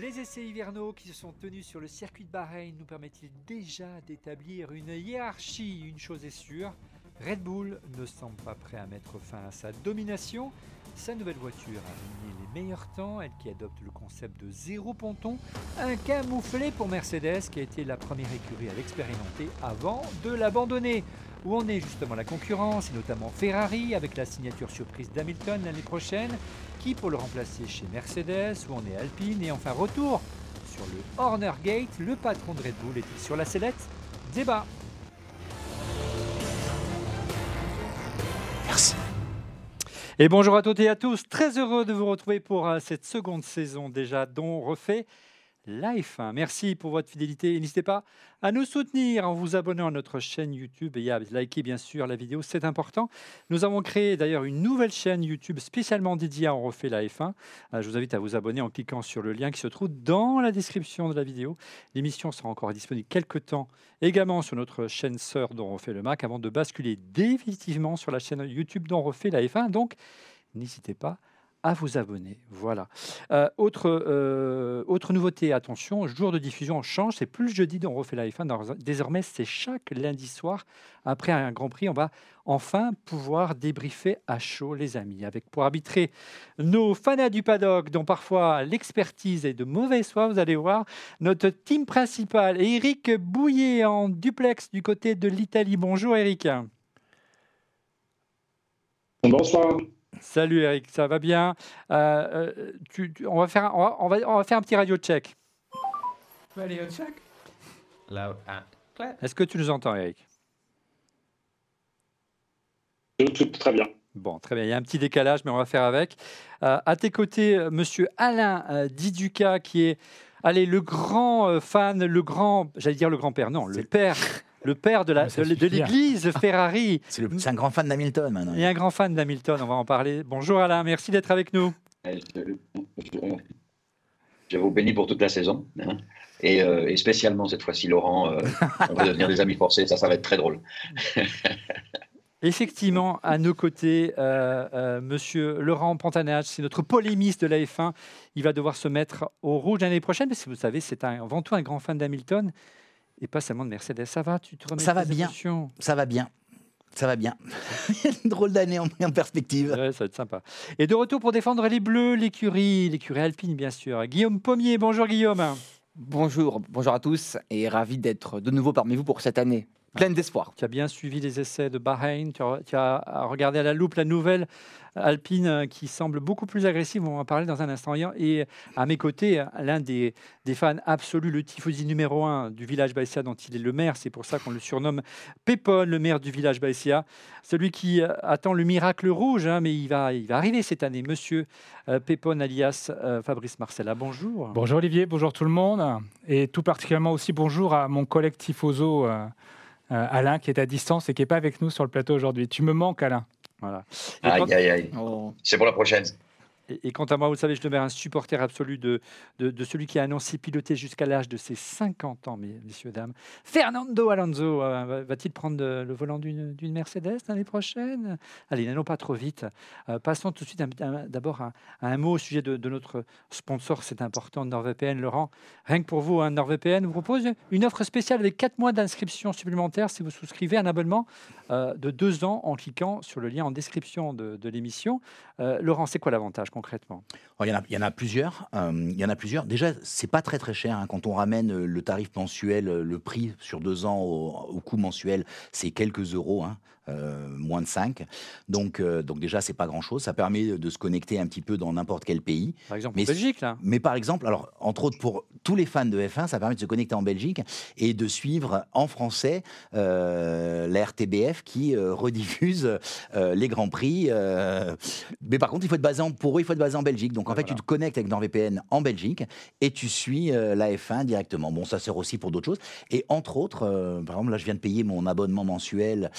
Les essais hivernaux qui se sont tenus sur le circuit de Bahreïn nous permettent-ils déjà d'établir une hiérarchie? Une chose est sûre, Red Bull ne semble pas prêt à mettre fin à sa domination. Sa nouvelle voiture a aligné les meilleurs temps, elle qui adopte le concept de zéro ponton, un camouflet pour Mercedes qui a été la première écurie à l'expérimenter avant de l'abandonner. Où en est justement la concurrence, et notamment Ferrari, avec la signature surprise d'Hamilton l'année prochaine, qui pour le remplacer chez Mercedes, où en est Alpine, et enfin retour sur le Horner Gate, le patron de Red Bull est sur la sellette Débat. Merci. Et bonjour à toutes et à tous, très heureux de vous retrouver pour euh, cette seconde saison déjà dont refait Life. Merci pour votre fidélité n'hésitez pas à nous soutenir en vous abonnant à notre chaîne YouTube et à liker bien sûr la vidéo, c'est important. Nous avons créé d'ailleurs une nouvelle chaîne YouTube spécialement dédiée à On refait la F1. Euh, Je vous invite à vous abonner en cliquant sur le lien qui se trouve dans la description de la vidéo. L'émission sera encore disponible quelques temps également sur notre chaîne sœur dont on refait le Mac avant de basculer définitivement sur la chaîne YouTube dont on refait la F1. Donc n'hésitez pas à vous abonner. Voilà. Euh, autre, euh, autre nouveauté, attention, jour de diffusion, on change. C'est plus le jeudi dont on refait la F1. Dans- Désormais, c'est chaque lundi soir. Après un Grand Prix, on va enfin pouvoir débriefer à chaud, les amis, avec pour arbitrer nos fanats du paddock, dont parfois l'expertise est de mauvaise foi. Vous allez voir notre team principal, Eric Bouillet en duplex du côté de l'Italie. Bonjour, Eric. Bonsoir. Salut Eric, ça va bien? Euh, tu- tu- on, va faire, un- on, va, on, va, on va faire un petit radio check. Radio check? Loud and clear. Est-ce que tu nous entends Eric? Tout, très bien. Bon, très bien, il y a un petit décalage, mais on va faire avec. Euh, à tes côtés, euh, monsieur Alain euh, Diduca, qui est allez, le grand euh, fan, le grand, j'allais dire le grand-père, non, le père, le père de suffit, hein. l'église Ferrari. C'est le- c'est un grand fan d'Hamilton maintenant. Et un grand fan d'Hamilton, on va en parler. Bonjour Alain, merci d'être avec nous. Je, vous bénis pour toute la saison. hein. Et, euh, et spécialement cette fois-ci, Laurent, euh, on va devenir des amis forcés. Ça, ça va être très drôle. Effectivement, à nos côtés, euh, euh, Monsieur Laurent Pantanage, c'est notre polémiste de la F1. Il va devoir se mettre au rouge l'année prochaine, parce que vous savez, c'est un, avant tout un grand fan d'Hamilton et pas seulement de Mercedes. Ça va Tu te remets Ça va bien. émotions Ça va bien. Ça va bien. Une drôle d'année en, en perspective. Ouais, ça va être sympa. Et de retour pour défendre les Bleus, l'écurie, l'écurie alpine, bien sûr. Guillaume Pommier, bonjour Guillaume. Bonjour, bonjour à tous et ravi d'être de nouveau parmi vous pour cette année pleine d'espoir. Tu as bien suivi les essais de Bahreïn. Tu as, tu as regardé à la loupe la nouvelle Alpine qui semble beaucoup plus agressive. On va en parler dans un instant. Et à mes côtés, l'un des, des fans absolus, le tifosi numéro un du village Baïsia, dont il est le maire. C'est pour ça qu'on le surnomme Pépon, le maire du village Baïsia. Celui qui euh, attend le miracle rouge, hein, mais il va, il va arriver cette année. Monsieur euh, Pépon, alias euh, Fabrice Marcella. Bonjour. Bonjour Olivier, bonjour tout le monde. Et tout particulièrement aussi bonjour à mon collègue Tifoso euh, Alain qui est à distance et qui n'est pas avec nous sur le plateau aujourd'hui. Tu me manques Alain. Voilà. Aïe, aïe, aïe. Oh. C'est pour la prochaine. Et, quant à moi, vous savez, je demeure un supporter absolu de, de, celui qui a annoncé piloter jusqu'à l'âge de ses 50 ans, mes- messieurs, dames. Fernando Alonso euh, va- va-t-il prendre euh, le volant d'une Mercedes l'année prochaine? Allez, n'allons pas trop vite. Euh, passons tout de suite d'abord à, à un mot au sujet de, de notre sponsor, c'est important, NordVPN. Laurent, rien que pour vous, hein, NordVPN vous propose une offre spéciale avec 4 mois d'inscription supplémentaire si vous souscrivez un abonnement de 2 ans en cliquant sur le lien en description de, de l'émission. Laurent, c'est quoi l'avantage Oh, Il y, en a, plusieurs. euh, il y. Déjà, c'est pas très cher hein. quand on ramène euh, le tarif mensuel, euh, le prix sur deux ans au, au coût mensuel, c'est quelques euros. hein, euh, moins de 5. Donc, euh, donc déjà, c'est pas grand-chose. Ça permet de se connecter un petit peu dans n'importe quel pays. Par exemple, Mais en Belgique, là. Mais par exemple, alors entre autres pour tous les fans de F1, ça permet de se connecter en Belgique et de suivre en français euh, la RTBF qui euh, rediffuse euh, les grands prix. mais par contre, il faut être basé en, pour eux, il faut être basé en Belgique. Donc en Ah, fait, tu te connectes avec NordVPN en Belgique et tu suis la F1 directement. Bon, ça sert aussi pour d'autres choses. Et entre autres, par exemple, là, je viens de payer mon abonnement mensuel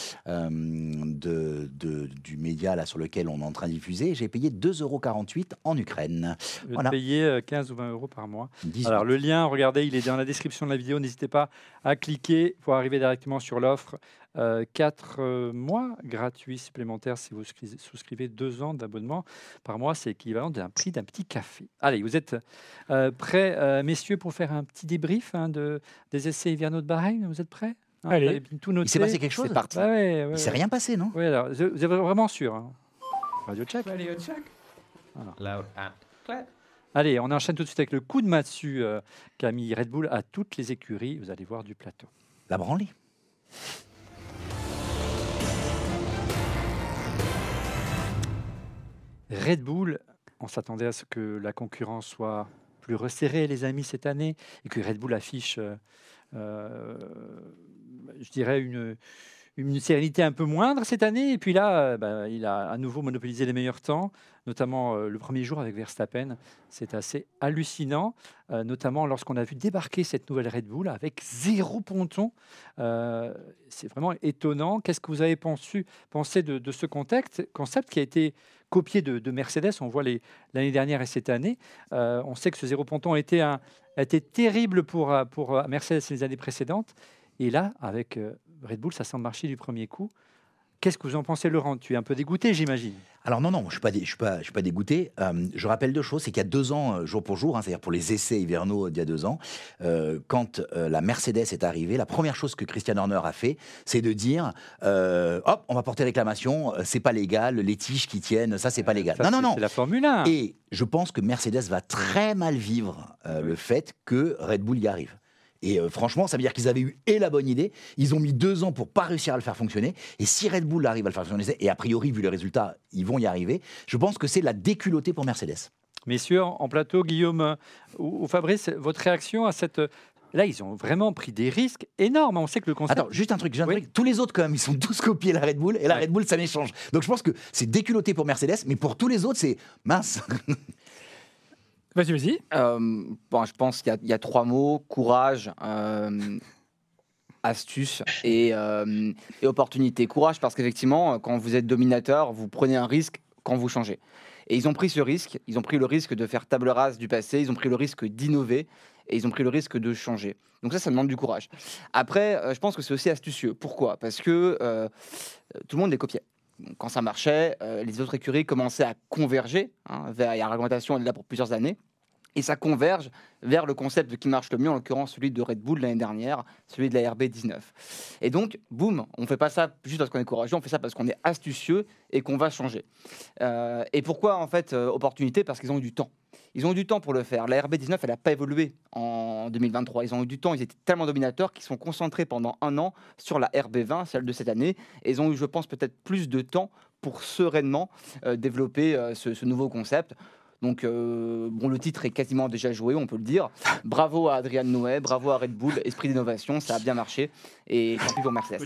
de, de- du média là, sur lequel on est en train de diffuser. J'ai payé 2,48 euros en Ukraine. De Voilà. payer euh, 15 ou 20 euros par mois. 18. Alors, le lien, regardez, il est dans la description de la vidéo. N'hésitez pas à cliquer pour arriver directement sur l'offre. 4 mois gratuits supplémentaires si vous souscri- souscrivez 2 ans d'abonnement par mois. C'est équivalent d'un prix d'un petit café. Allez, vous êtes euh, prêts, euh, messieurs, pour faire un petit débrief hein, de, des essais hivernaux de Bahreïn? Vous êtes prêts? Hein, Allez. tout noté Il s'est passé quelque chose C'est parti. Ouais, ouais, ouais, Il s'est ouais. rien passé, non Oui, alors, vous êtes vraiment sûr hein Radio check. Radio check. Loud and clear. Allez, on enchaîne tout de suite avec le coup de massue euh, qu'a mis Red Bull à toutes les écuries. Vous allez voir du plateau. La branlée. Red Bull, on s'attendait à ce que la concurrence soit plus resserrée, les amis, cette année, et que Red Bull affiche, euh, je dirais, une, une sérénité un peu moindre cette année. Et puis là, euh, bah, il a à nouveau monopolisé les meilleurs temps, notamment euh, le premier jour avec Verstappen. C'est assez hallucinant, euh, notamment lorsqu'on a vu débarquer cette nouvelle Red Bull avec zéro ponton. Euh, C'est vraiment étonnant. Qu'est-ce que vous avez pensé, de, ce contexte, concept qui a été copié de, de Mercedes? On voit l'année dernière et cette année. Euh, on sait que ce zéro ponton a été, un, a été terrible pour, euh, pour euh, Mercedes les années précédentes. Et là, avec euh, Red Bull, ça semble marcher du premier coup. Qu'est-ce que vous en pensez, Laurent? Tu es un peu dégoûté, j'imagine. Alors non, non, je ne suis, pas dé- je suis, pas- je suis pas dégoûté. Euh, je rappelle deux choses. C'est qu'il y a deux ans, euh, jour pour jour, hein, c'est-à-dire pour les essais hivernaux d'il y a deux ans, euh, quand euh, la Mercedes est arrivée, la première chose que Christian Horner a fait, c'est de dire, hop, on va porter réclamation, c'est pas légal, les tiges qui tiennent, ça c'est pas légal. Ça, non, non, non. C'est la Formule 1. Et je pense que Mercedes va très mal vivre le fait que Red Bull y arrive. Et euh, franchement, ça veut dire qu'ils avaient eu et la bonne idée, ils ont mis deux ans pour pas réussir à le faire fonctionner. Et si Red Bull arrive à le faire fonctionner, et a priori, vu les résultats, ils vont y arriver, je pense que c'est la déculottée pour Mercedes. Messieurs, en plateau, Guillaume euh, ou, Fabrice, votre réaction à cette. Là, ils ont vraiment pris des risques énormes. On sait que le concept. Attends, juste un truc, un Oui. truc. tous les autres quand même, ils sont tous copiés la Red Bull, et la Ouais. Red Bull, ça m'échange. Donc je pense que c'est déculotté pour Mercedes, mais pour tous les autres, c'est mince. Vas-y, vas-y. Euh, bon, je pense qu'il y a- trois mots courage, euh, astuce et, euh, et opportunité. Courage, parce qu'effectivement, quand vous êtes dominateur, vous prenez un risque quand vous changez. Et ils ont pris ce risque. Ils ont pris le risque de faire table rase du passé. Ils ont pris le risque d'innover. Et ils ont pris le risque de changer. Donc ça, ça demande du courage. Après, je pense que c'est aussi astucieux. Pourquoi? Parce que tout le monde les copiait. Quand ça marchait, euh, les autres écuries commençaient à converger hein, vers et la réglementation elle est là pour plusieurs années. Et ça converge vers le concept qui marche le mieux, en l'occurrence celui de Red Bull l'année dernière, celui de la RB19. Et donc, boum, on ne fait pas ça juste parce qu'on est courageux, on fait ça parce qu'on est astucieux et qu'on va changer. Euh, et pourquoi, en fait, euh, opportunité? Parce qu'ils ont eu du temps. Ils ont eu du temps pour le faire. La RB19, elle n'a pas évolué en 2023. Ils ont eu du temps, ils étaient tellement dominateurs qu'ils sont concentrés pendant un an sur la RB20, celle de cette année. Et ils ont eu, je pense, peut-être plus de temps pour sereinement euh, développer euh, ce, ce nouveau concept. Donc, euh, bon, le titre est quasiment déjà joué, on peut le dire. Bravo à Adrian Noé, bravo à Red Bull, esprit d'innovation, ça a bien marché. Et tant pis pour Mercedes.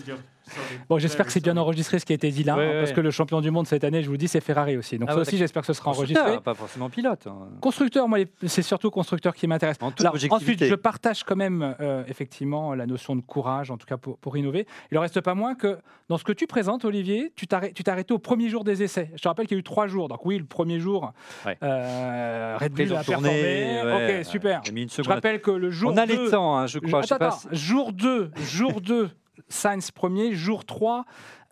Bon, j'espère que c'est bien enregistré ce qui a été dit là, Ouais, hein, ouais. parce que le champion du monde cette année, je vous dis, c'est Ferrari aussi. Donc Ah ça ouais, aussi, j'espère que ce sera enregistré. Pas forcément pilote. hein. Constructeur, moi, c'est surtout constructeur qui m'intéresse. En ensuite, je partage quand même euh, effectivement la notion de courage, en tout cas pour, pour innover. Il ne reste pas moins que dans ce que tu présentes, Olivier, tu t'arrêtes tu t'es arrêté au premier jour des essais. Je te rappelle qu'il y a eu trois jours. Donc oui, le premier jour, Ouais. euh, Red Bull a performé. ouais, ok, super. J'ai mis une Je rappelle que le jour On a 2, les temps, hein, je crois. Je sais pas si- jour 2, jour 2, Sainz premier, jour 3,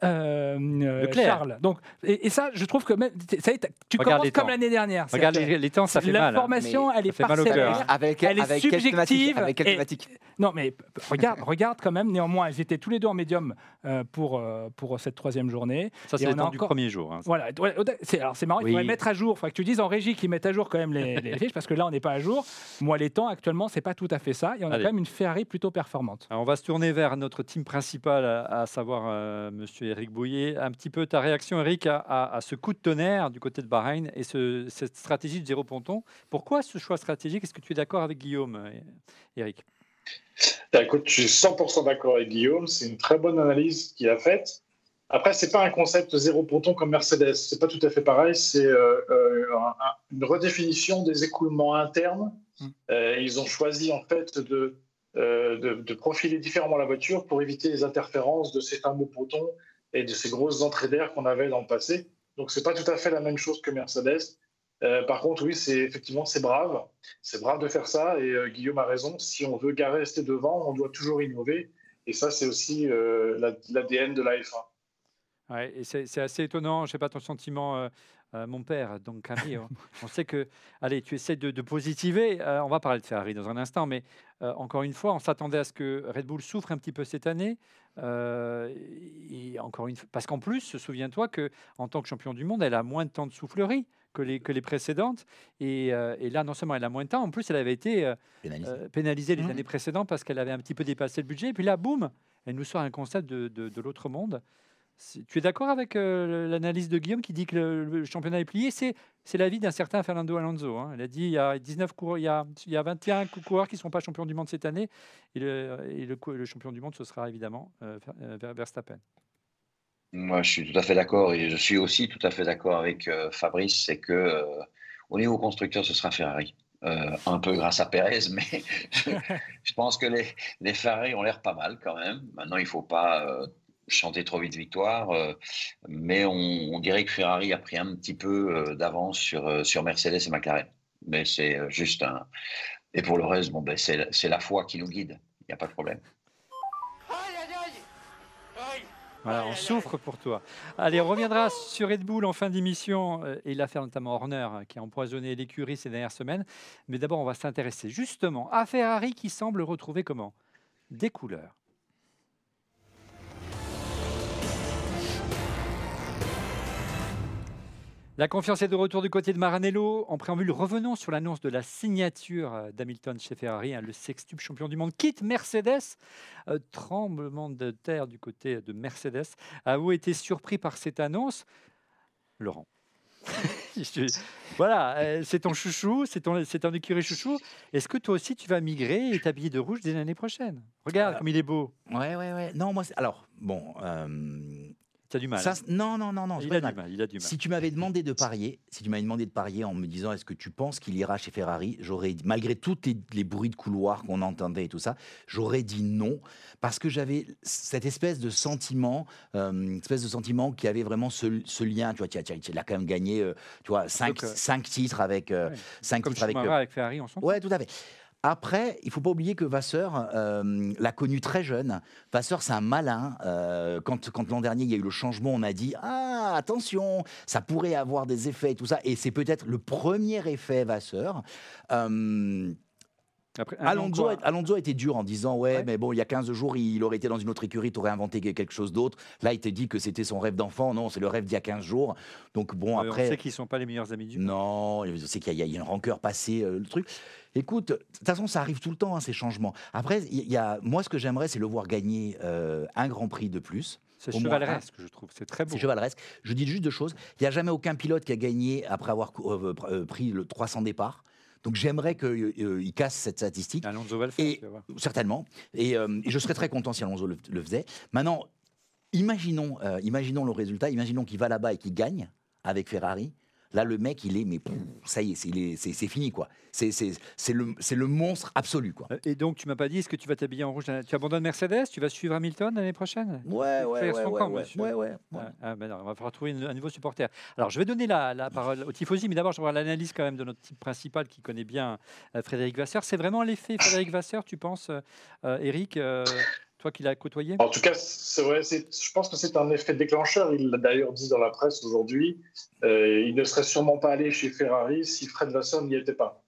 euh, euh, Leclerc. Charles. Donc, et, et ça, je trouve que même, ça est, tu Regarde commences comme l'année dernière. Regarde les, les temps, ça fait mal. hein. L'information, elle est parcellaire. hein. Avec, Elle est avec quelle thématique subjective Avec quelle et- thématique Non, mais regarde, regarde quand même. Néanmoins, ils étaient tous les deux en médium euh, pour, euh, pour cette troisième journée. Ça, c'est a temps du premier jour. hein. Voilà. C'est, alors c'est marrant, il Oui. faudrait mettre à jour. Il faudrait que tu dises en régie qu'ils mettent à jour quand même les, les fiches parce que là, on n'est pas à jour. Moi, les temps actuellement, c'est pas tout à fait ça. Et on a Allez. quand même une Ferrari plutôt performante. Alors, on va se tourner vers notre team principal, à, à savoir euh, Monsieur Eric Bouillet. Un petit peu ta réaction, Eric, à, à- à ce coup de tonnerre du côté de Bahreïn et ce- cette stratégie de zéro ponton. Pourquoi ce choix stratégique? Est-ce que tu es d'accord avec Guillaume, euh, Eric Bah, écoute, je suis 100% d'accord avec Guillaume. C'est une très bonne analyse qu'il a faite. Après, c'est pas un concept zéro ponton comme Mercedes. C'est pas tout à fait pareil. C'est euh, euh, un- un- une redéfinition des écoulements internes. Mm. Euh, ils ont choisi en fait de, euh, de, de profiler différemment la voiture pour éviter les interférences de ces fameux pontons et de ces grosses entrées d'air qu'on avait dans le passé. Donc, c'est pas tout à fait la même chose que Mercedes. Euh, par contre, oui, c'est effectivement c'est brave, c'est brave de faire ça. Et euh, Guillaume a raison. Si on veut garer rester devant, on doit toujours innover. Et ça, c'est aussi euh, l'ADN de la F1. Ouais, et c'est assez étonnant. Je ne sais pas ton sentiment, mon père, donc Camille. on sait que, allez, tu essaies de, positiver. on va parler de Ferrari dans un instant, mais encore une fois, on s'attendait à ce que Red Bull souffre un petit peu cette année. et encore une parce qu'en plus, souviens-toi que en tant que champion du monde, elle a moins de temps de soufflerie que les, que les précédentes. Et, euh, et, là, non seulement elle a moins de temps, en plus, elle avait été euh, euh, pénalisée, les mmh. années précédentes parce qu'elle avait un petit peu dépassé le budget. Et puis là, boum, elle nous sort un concept de, de, l'autre monde. Tu es d'accord avec l'analyse de Guillaume qui dit que le, championnat est plié? C'est l'avis d'un certain Fernando Alonso. Hein. Il a dit il y a 19 coureurs, il y a, il y a 21 coureurs qui ne seront pas champions du monde cette année. Et le, champion du monde, ce sera évidemment Verstappen. Moi, je suis tout à fait d'accord et je suis aussi tout à fait d'accord avec euh, Fabrice, c'est que euh, au niveau constructeur, ce sera Ferrari. Euh, un peu grâce à Pérez, mais je, pense que les, les Ferrari ont l'air pas mal quand même. Maintenant, il ne faut pas chanter trop vite victoire, mais on, dirait que Ferrari a pris un petit peu d'avance sur, sur Mercedes et McLaren. Mais c'est juste un. Et pour le reste, bon, ben, c'est la foi qui nous guide. Il n'y a pas de problème. Voilà, on souffre pour toi. Allez, on reviendra sur Red Bull en fin d'émission euh, et l'affaire notamment Horner euh, qui a empoisonné l'écurie ces dernières semaines. Mais d'abord, on va s'intéresser justement à Ferrari qui semble retrouver comment? Des couleurs. La confiance est de retour du côté de Maranello. En préambule, revenons sur l'annonce de la signature euh, d'Hamilton chez Ferrari. Hein, le sextuple champion du monde quitte Mercedes. Euh, tremblement de terre du côté de Mercedes. Avez-vous été surpris par cette annonce Laurent. voilà, euh, c'est ton chouchou, c'est ton, c'est un écurie chouchou. Est-ce que toi aussi tu vas migrer et t'habiller de rouge dès l'année prochaine? Regarde comme il est beau. Ouais, ouais, ouais. Non, moi, alors, bon, tu du mal. Hein. non, non, non, non. Il a, du mal. il a du mal. Si tu m'avais demandé de parier, si tu m'avais demandé de parier en me disant est-ce que tu penses qu'il ira chez Ferrari, j'aurais dit, malgré tous les, bruits de couloir qu'on entendait et tout ça, j'aurais dit non parce que j'avais cette espèce de sentiment, euh, espèce de sentiment qui avait vraiment ce, lien. Tu vois, il a quand même gagné, euh, tu vois, cinq, euh, cinq titres avec, cinq titres avec, avec Ferrari, s'en Ouais, tout à fait. Après, il faut pas oublier que Vasseur euh, l'a connu très jeune. Vasseur, c'est un malin. Euh, quand quand l'an dernier, il y a eu le changement, on a dit Ah, attention, ça pourrait avoir des effets et tout ça. Et c'est peut-être le premier effet Vasseur. Euh, Alonso, a, été dur en disant ouais, mais bon il y a 15 jours il aurait été dans une autre écurie, tu aurais inventé quelque chose d'autre. Là il t'a dit que c'était son rêve d'enfant, non c'est le rêve d'il y a 15 jours. Donc bon après. On sait qu'ils sont pas les meilleurs amis du monde. Non, on sait qu'il y, a une rancœur passée le truc. Écoute, de toute façon ça arrive tout le temps hein, ces changements. Après il y, a moi ce que j'aimerais c'est le voir gagner euh, un Grand Prix de plus. C'est chevaleresque, je trouve. C'est très beau. C'est chevaleresque. Je dis juste deux choses. Il n'y a jamais aucun pilote qui a gagné après avoir euh, euh, pris le 300 départ. Donc j'aimerais qu'il euh, casse cette statistique. Alonso va le faire, et, Certainement. Euh, et, je serais très content si Alonso le, faisait. Maintenant, imaginons, euh, imaginons le résultat. Imaginons qu'il va là-bas et qu'il gagne avec Ferrari. Là, le mec, il est, mais ça y est, c'est fini, quoi. C'est le, le monstre absolu, quoi. Et donc, tu m'as pas dit, est-ce que tu vas t'habiller en rouge Tu abandonnes Mercedes Tu vas suivre Hamilton l'année prochaine? Ouais, ouais, ouais, ouais, ouais, ah, ah, ben on va falloir trouver un nouveau supporter. Alors, je vais donner la, la parole au Tifosi, mais d'abord, je vais voir l'analyse quand même de notre type principal qui connaît bien euh, Frédéric Vasseur. C'est vraiment l'effet Frédéric Vasseur, tu penses, euh, Eric euh, toi qui l'as côtoyé En tout cas, je pense que c'est un effet déclencheur. Il l'a d'ailleurs dit dans la presse aujourd'hui. Euh, il ne serait sûrement pas allé chez Ferrari si Fred Vasseur n'y était pas.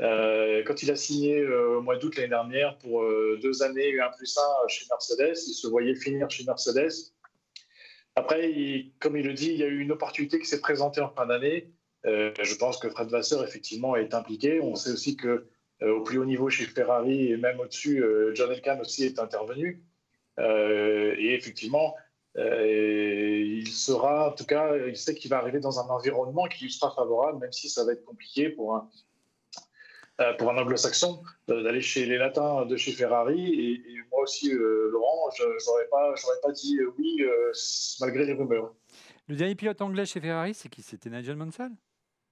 Euh, quand il a signé euh, au mois d'août l'année dernière pour deux années, un plus un chez Mercedes, il se voyait finir chez Mercedes. Après, comme il le dit, il y a eu une opportunité qui s'est présentée en fin d'année. je pense que Fred Vasseur, effectivement, est impliqué. On sait aussi que au plus haut niveau chez Ferrari et même au-dessus, euh, John Elkann aussi est intervenu. Euh, et effectivement, il sera, en tout cas, il sait qu'il va arriver dans un environnement qui lui sera favorable, même si ça va être compliqué pour un, un anglo-saxon d'aller chez les latins de chez Ferrari. Et, moi aussi, Laurent, je n'aurais pas, pas dit oui malgré les rumeurs. Le dernier pilote anglais chez Ferrari, c'est qui? C'était Nigel Mansell?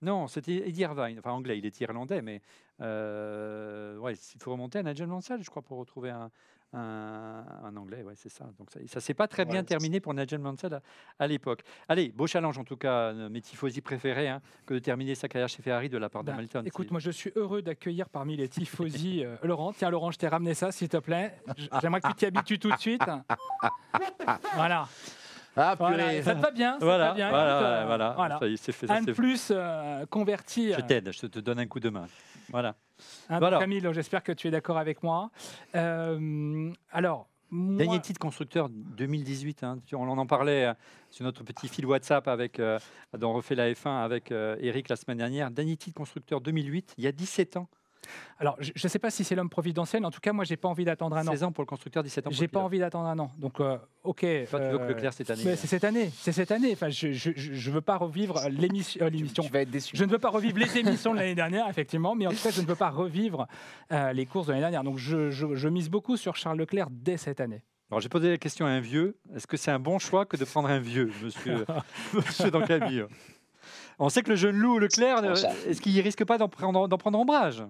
Non, c'était Eddie Irvine, enfin anglais, il est irlandais, mais euh, ouais, il faut remonter à Nigel Mansell, je crois, pour retrouver un, un, un anglais, ouais, c'est ça. Donc ça, ça s'est pas très bien terminé pour Nigel Mansell à, à l'époque. Allez, beau challenge en tout cas, euh, mes tifosi préférés, hein, que de terminer sa carrière chez Ferrari de la part Ben, Hamilton. Écoute, moi je suis heureux d'accueillir parmi les tifosi euh, Laurent. Tiens, Laurent, je t'ai ramené ça, s'il te plaît. J'aimerais que tu t'y habitues tout de suite. Voilà. Ah, voilà. purée. Ça te va bien ça te voilà, va bien, voilà, écoute, euh, voilà, voilà. Ça y est, c'est fait. ça, Un de c'est- plus euh, converti. Je euh, t'aide, je te donne un coup de main. Voilà. hein, Voilà. Camille, j'espère que tu es d'accord avec moi. Euh, alors, moi- Dernier titre constructeur 2018. hein. Tu- On en parlait euh, sur notre petit fil WhatsApp avec, euh, dans Refait la F1 avec euh, Eric la semaine dernière. Dernier titre constructeur 2008, il y a 17 ans. Alors, je ne sais pas si c'est l'homme providentiel. En tout cas, moi, j'ai pas envie d'attendre un an. 16 ans pour le constructeur, 17 ans pour J'ai pas envie d'attendre un an. Donc, euh, ok. Toi, tu veux que euh, Leclerc cette année mais c'est cette année. C'est cette année. Enfin, je, je, je je veux pas revivre l'émission. euh, l'émission. Tu vas être déçu. Je ne veux pas revivre les émissions de l'année dernière, effectivement, mais en tout cas, je ne veux pas revivre euh, les courses de l'année dernière. Donc, je, je- je mise beaucoup sur Charles Leclerc dès cette année. Alors j'ai posé la question à un vieux. Est-ce que c'est un bon choix que de prendre un vieux, monsieur, monsieur dans Camille On sait que le jeune loup Leclerc, euh, est-ce qu'il risque pas d'en prendre, d'en prendre ombrage?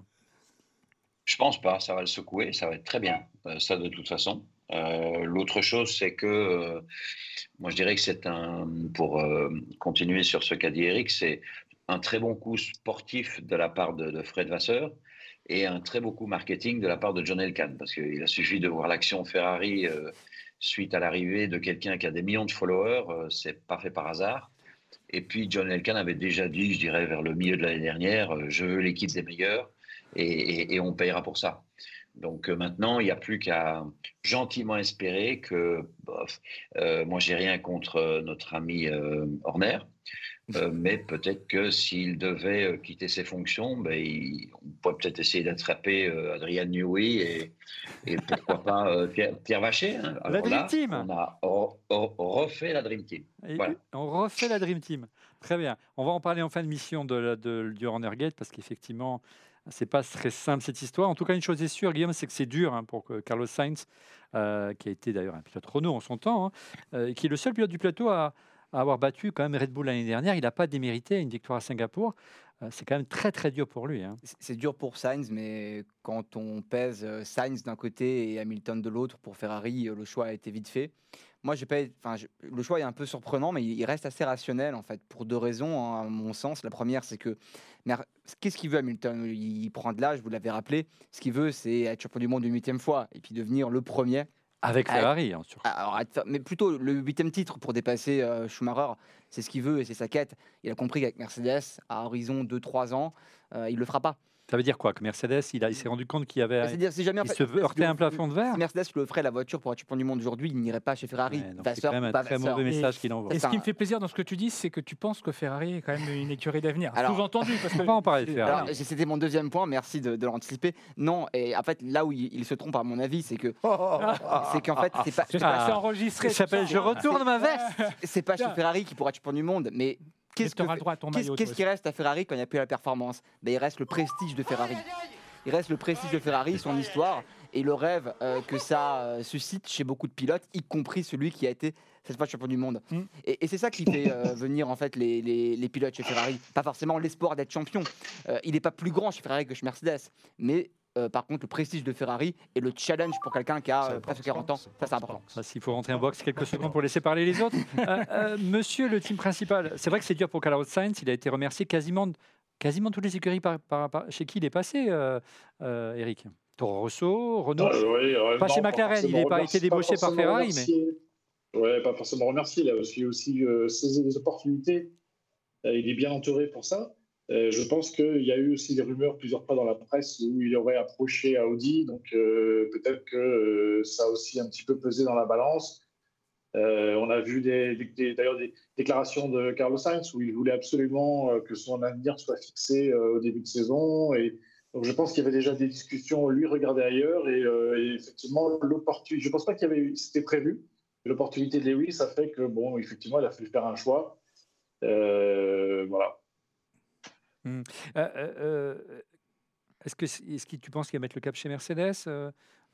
Je pense pas, ça va le secouer, ça va être très bien, euh, ça de toute façon. Euh, L'autre chose, c'est que euh, moi je dirais que c'est un, pour continuer sur ce qu'a dit Eric, c'est un très bon coup sportif de la part de, Fred Vasseur et un très beau coup marketing de la part de John Elkann, parce qu'il a suffi de voir l'action Ferrari suite à l'arrivée de quelqu'un qui a des millions de followers, c'est pas fait par hasard. Et puis John Elkann avait déjà dit, je dirais vers le milieu de l'année dernière, je veux l'équipe des meilleurs et, et- et on payera pour ça. Donc euh, maintenant, il n'y a plus qu'à gentiment espérer que, bof, euh, moi j'ai rien contre euh, notre ami euh, Horner, mais peut-être que s'il devait quitter ses fonctions, ben, il- on pourrait peut-être essayer d'attraper Adrian Newey et, et pourquoi pas Pierre, Pierre Vacher. hein. La Dream là, Team. On a re- re- refait la Dream Team. Voilà. On refait la Dream Team. Très bien. On va en parler en fin de mission de, la- de- du Horner Gate parce qu'effectivement, c'est pas très simple cette histoire. En tout cas, une chose est sûre, Guillaume, c'est que c'est dur hein, pour Carlos Sainz, euh, qui a été d'ailleurs un pilote Renault en son temps, hein, euh, qui est le seul pilote du plateau à, avoir battu quand même Red Bull l'année dernière. Il n'a pas démérité une victoire à Singapour. Euh, c'est quand même très très dur pour lui. hein. C'est- dur pour Sainz, mais quand on pèse Sainz d'un côté et Hamilton de l'autre pour Ferrari, le choix a été vite fait. Moi, j'ai pas, enfin, le choix est un peu surprenant, mais il reste assez rationnel en fait pour deux raisons, à mon sens. La première, c'est que qu'est-ce qu'il veut Hamilton? Il prend de l'âge, vous l'avez rappelé. Ce qu'il veut, c'est être champion du monde une huitième fois et puis devenir le premier. Avec Ah, Ferrari, hein. Alors, être- mais plutôt le huitième titre pour dépasser euh, Schumacher, c'est ce qu'il veut et c'est sa quête. Il a compris qu'avec Mercedes, à horizon 2-3 ans, euh, il le fera pas. Ça veut dire quoi Que Mercedes, il, a- il s'est rendu compte qu'il y avait. C'est-à-dire, si jamais en il se Mercedes heurtait un plafond de verre Si Mercedes lui offrait la voiture pour être champion du monde aujourd'hui, il n'irait pas chez Ferrari. Ouais, donc c'est quand même un pas très mauvais message qu'il envoie. Et ce qui un- me fait plaisir dans ce que tu dis, c'est que tu penses que Ferrari est quand même une écurie d'avenir. Sous-entendu, parce que va en parler de Ferrari. C'était mon deuxième point, merci de, de l'anticiper. Non, et en fait, là où il, il se trompe, à mon avis, c'est que c'est qu'en fait, c'est pas, pas, Ah. c'est enregistré. Ça s'appelle Je retourne ma veste. c'est pas chez Ferrari qui pourra champion du monde, mais qu'est-ce que qui reste à Ferrari quand il n'y a plus la performance? Ben, Il reste le prestige de Ferrari. Il reste le prestige de Ferrari, son histoire et le rêve euh, que ça euh, suscite chez beaucoup de pilotes, y compris celui qui a été cette fois champion du monde. Mm. Et, et c'est ça qui fait euh, venir en fait les, les- les pilotes chez Ferrari. Pas forcément l'espoir d'être champion. Il n'est pas plus grand chez Ferrari que chez Mercedes, mais euh, par contre le prestige de Ferrari et le challenge pour quelqu'un qui a euh, presque 40 ans, ça c'est important. Ça, S'il faut rentrer en box quelques secondes pour laisser parler les autres. Euh, euh, monsieur le team principal, c'est vrai que c'est dur pour Carlos Sainz. Il a été remercié quasiment, quasiment toutes les écuries par, par- par- chez qui il est passé, euh, euh, Eric? Toro Rosso, Renault? Oui, Pas non, chez McLaren, il n'a pas été débauché par Ferrari, remercié. Ouais, pas forcément remercié. Il a aussi, aussi euh, saisi les opportunités. Euh, il est bien entouré pour ça. Euh, je pense qu'il y a eu aussi des rumeurs plusieurs fois dans la presse où il aurait approché Audi. Donc euh, peut-être que euh, ça a aussi un petit peu pesé dans la balance. On a vu d'ailleurs des déclarations de Carlos Sainz où il voulait absolument que son avenir soit fixé au début de saison. Et donc je pense qu'il y avait déjà des discussions. Lui regardait ailleurs et, effectivement l'opportunité. Je pense pas qu'il y avait c'était prévu. L'opportunité de Lewis a fait que bon, effectivement, il a fallu faire un choix. Voilà. Euh, euh, euh, est-ce que, est-ce que tu penses qu'il va mettre le cap chez Mercedes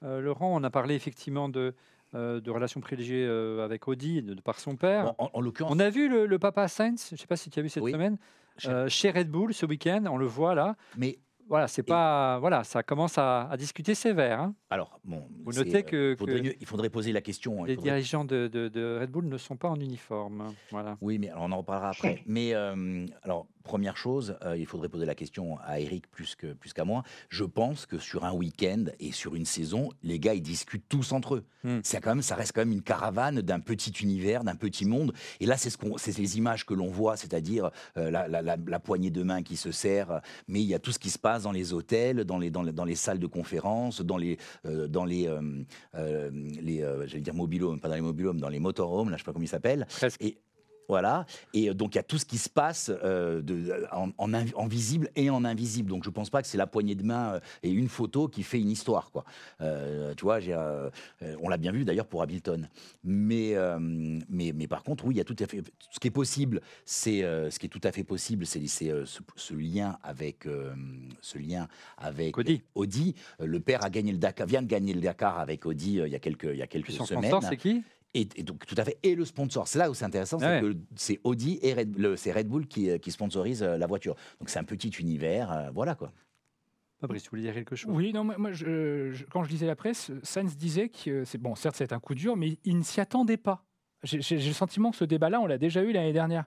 Laurent, on a parlé effectivement de, de relations privilégiées avec Audi, de, de par son père. Bon, en, en l'occurrence, On a vu le, le papa Sainz, je ne sais pas si tu as vu cette Oui. semaine, Chez- euh, chez Red Bull ce week-end, on le voit là. mais voilà, c'est pas, voilà, ça commence à, à discuter sévère. hein. Alors, bon, Vous notez euh, que- faudrait que il faudrait poser la question. il Les faudrait- dirigeants de, de- de Red Bull ne sont pas en uniforme. Voilà. Oui, mais alors, on en reparlera après. Mais euh, alors, première chose, euh, il faudrait poser la question à Eric plus que plus qu'à moi. Je pense que sur un week-end et sur une saison, les gars ils discutent tous entre eux. Hmm. C'est quand même, ça reste quand même une caravane d'un petit univers, d'un petit monde. Et là, c'est ce qu'on, c'est les images que l'on voit, c'est-à-dire euh, la, la- la- la poignée de main qui se serre. Mais il y a tout ce qui se passe dans les hôtels, dans les dans les, dans les salles de conférence, dans les euh, dans les euh, euh, les euh, j'allais dire mobilhomes, pas dans les mobilhomes, dans les motorhomes, là je sais pas comment ils s'appellent. Et voilà. Et euh, donc, il y a tout ce qui se passe euh, de, en, en invi- en visible et en invisible. Donc, je pense pas que c'est la poignée de main euh, et une photo qui fait une histoire. Quoi. Euh, tu vois, euh, euh, on l'a bien vu d'ailleurs pour Hamilton. Mais, euh, mais, mais par contre, oui, il y a tout à fait. Ce qui est possible, c'est euh, ce qui est tout à fait possible, c'est, euh, ce, ce lien avec euh, ce lien avec Audi. Audi. Euh, Le père a gagné le Dakar, vient de gagner le Dakar avec Audi euh, il y a quelques il y a quelques semaines. c'est qui? Et, et donc, tout à fait. Et le sponsor. C'est là où c'est intéressant, c'est Ah ouais. que c'est Audi et Red, le- c'est Red Bull qui, euh, qui sponsorise euh, la voiture. Donc, c'est un petit univers. euh, voilà, quoi. Fabrice, vous voulez dire quelque chose? Oui, non, moi, moi, je- je- quand je lisais la presse, Sainz disait que c'est bon, certes, c'est un coup dur, mais il ne s'y attendait pas. J'ai j'ai- j'ai le sentiment que ce débat-là, on l'a déjà eu l'année dernière.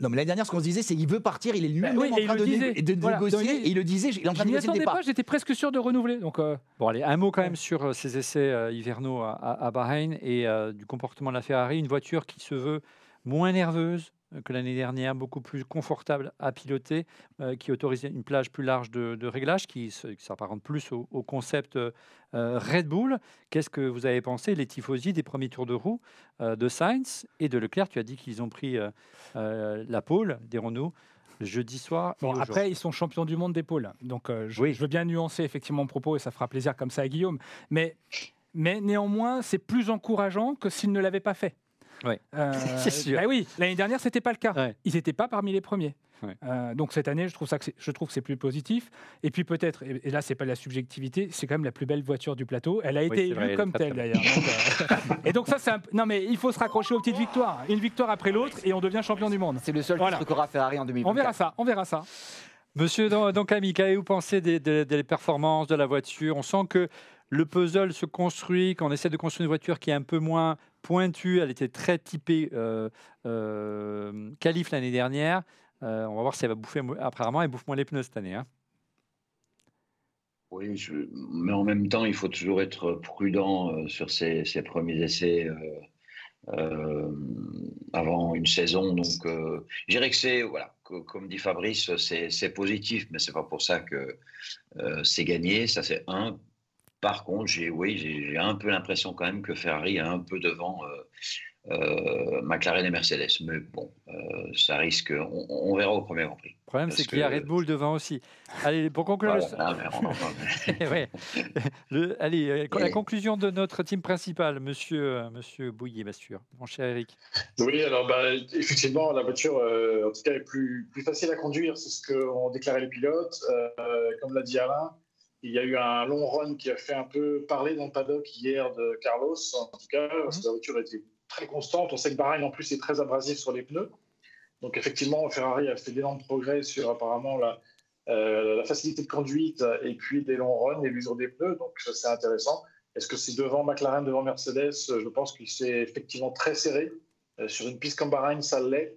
Non, mais l'année dernière, ce qu'on se disait, c'est qu'il veut partir. Il est lui-même Bah oui, en train le de, disait. né- de Voilà. négocier. Donc, et il le disait, il est en train de négocier le attendais départ. pas, j'étais presque sûr de renouveler. Donc, euh, Bon, allez, un mot quand même sur euh, ces essais euh, hivernaux à, à- Bahreïn et euh, du comportement de la Ferrari. Une voiture qui se veut moins nerveuse que l'année dernière, beaucoup plus confortable à piloter, euh, qui autorise une plage plus large de, de réglage, qui, s'apparente plus au, au concept euh, euh, Red Bull. Qu'est-ce que vous avez pensé, les tifosi, des premiers tours de roue euh, de Sainz et de Leclerc? Tu as dit qu'ils ont pris euh, euh, la pole des Renault le jeudi soir. Bon, après, ils sont champions du monde d'épaule. Donc, euh, je, Oui. je veux bien nuancer effectivement mon propos et ça fera plaisir comme ça à Guillaume. Mais, mais néanmoins, c'est plus encourageant que s'ils ne l'avaient pas fait. Ouais. Euh, C'est sûr. bah oui, l'année dernière, c'était pas le cas. Ouais. Ils n'étaient pas parmi les premiers. Ouais. Euh, donc cette année, je trouve ça que c'est- je trouve que c'est plus positif. Et puis peut-être, et, et là, c'est pas de la subjectivité, c'est quand même la plus belle voiture du plateau. Elle a Oui, été élue vrai, comme très, telle d'ailleurs. Donc, euh, et donc ça, c'est un non mais il faut se raccrocher aux petites victoires. Une victoire après l'autre et on devient champion du monde. C'est le seul Voilà. titre qu'aura Ferrari en 2024. On verra ça, on verra ça. Monsieur Don- Doncami, qu'avez-vous pensé des, des- des performances de la voiture? On sent que le puzzle se construit, qu'on essaie de construire une voiture qui est un peu moins pointue. Elle était très typée euh, euh, l'année dernière. Euh, on va voir si elle va bouffer. Apparemment, elle bouffe moins les pneus cette année. hein. Oui, mais en même temps, il faut toujours être prudent euh, sur ces, premiers essais avant une saison. Donc, euh, je dirais que c'est, voilà, comme dit Fabrice, c'est positif, mais c'est pas pour ça que c'est gagné. Ça, c'est un. Par contre, j'ai, oui, j'ai un peu l'impression quand même que Ferrari est un peu devant euh, euh, McLaren et Mercedes. Mais bon, euh, ça risque. On, on verra au premier Grand Prix. Le problème, c'est qu'il y a Red Bull devant aussi. Allez, pour conclure, le- Voilà, mais on en parle. Ouais. Le- allez, la Oui. conclusion de notre team principal, monsieur, monsieur Bouillet, bien sûr. Mon cher Eric. Oui, alors bah, effectivement, la voiture, euh, en tout cas, est plus, plus facile à conduire. C'est ce qu'ont déclaré les pilotes. Euh, comme l'a dit Alain, il y a eu un long run qui a fait un peu parler dans le paddock hier de Carlos. En tout cas, parce que la voiture était très constante. On sait que Bahreïn, en plus, est très abrasif sur les pneus. Donc, effectivement, Ferrari a fait d'énormes progrès sur apparemment la, euh, la facilité de conduite et puis des longs runs et l'usure des pneus. Donc, ça, c'est intéressant. Est-ce que c'est devant McLaren, devant Mercedes? Je pense qu'il s'est effectivement très serré. Euh, sur une piste comme Bahreïn, ça l'est.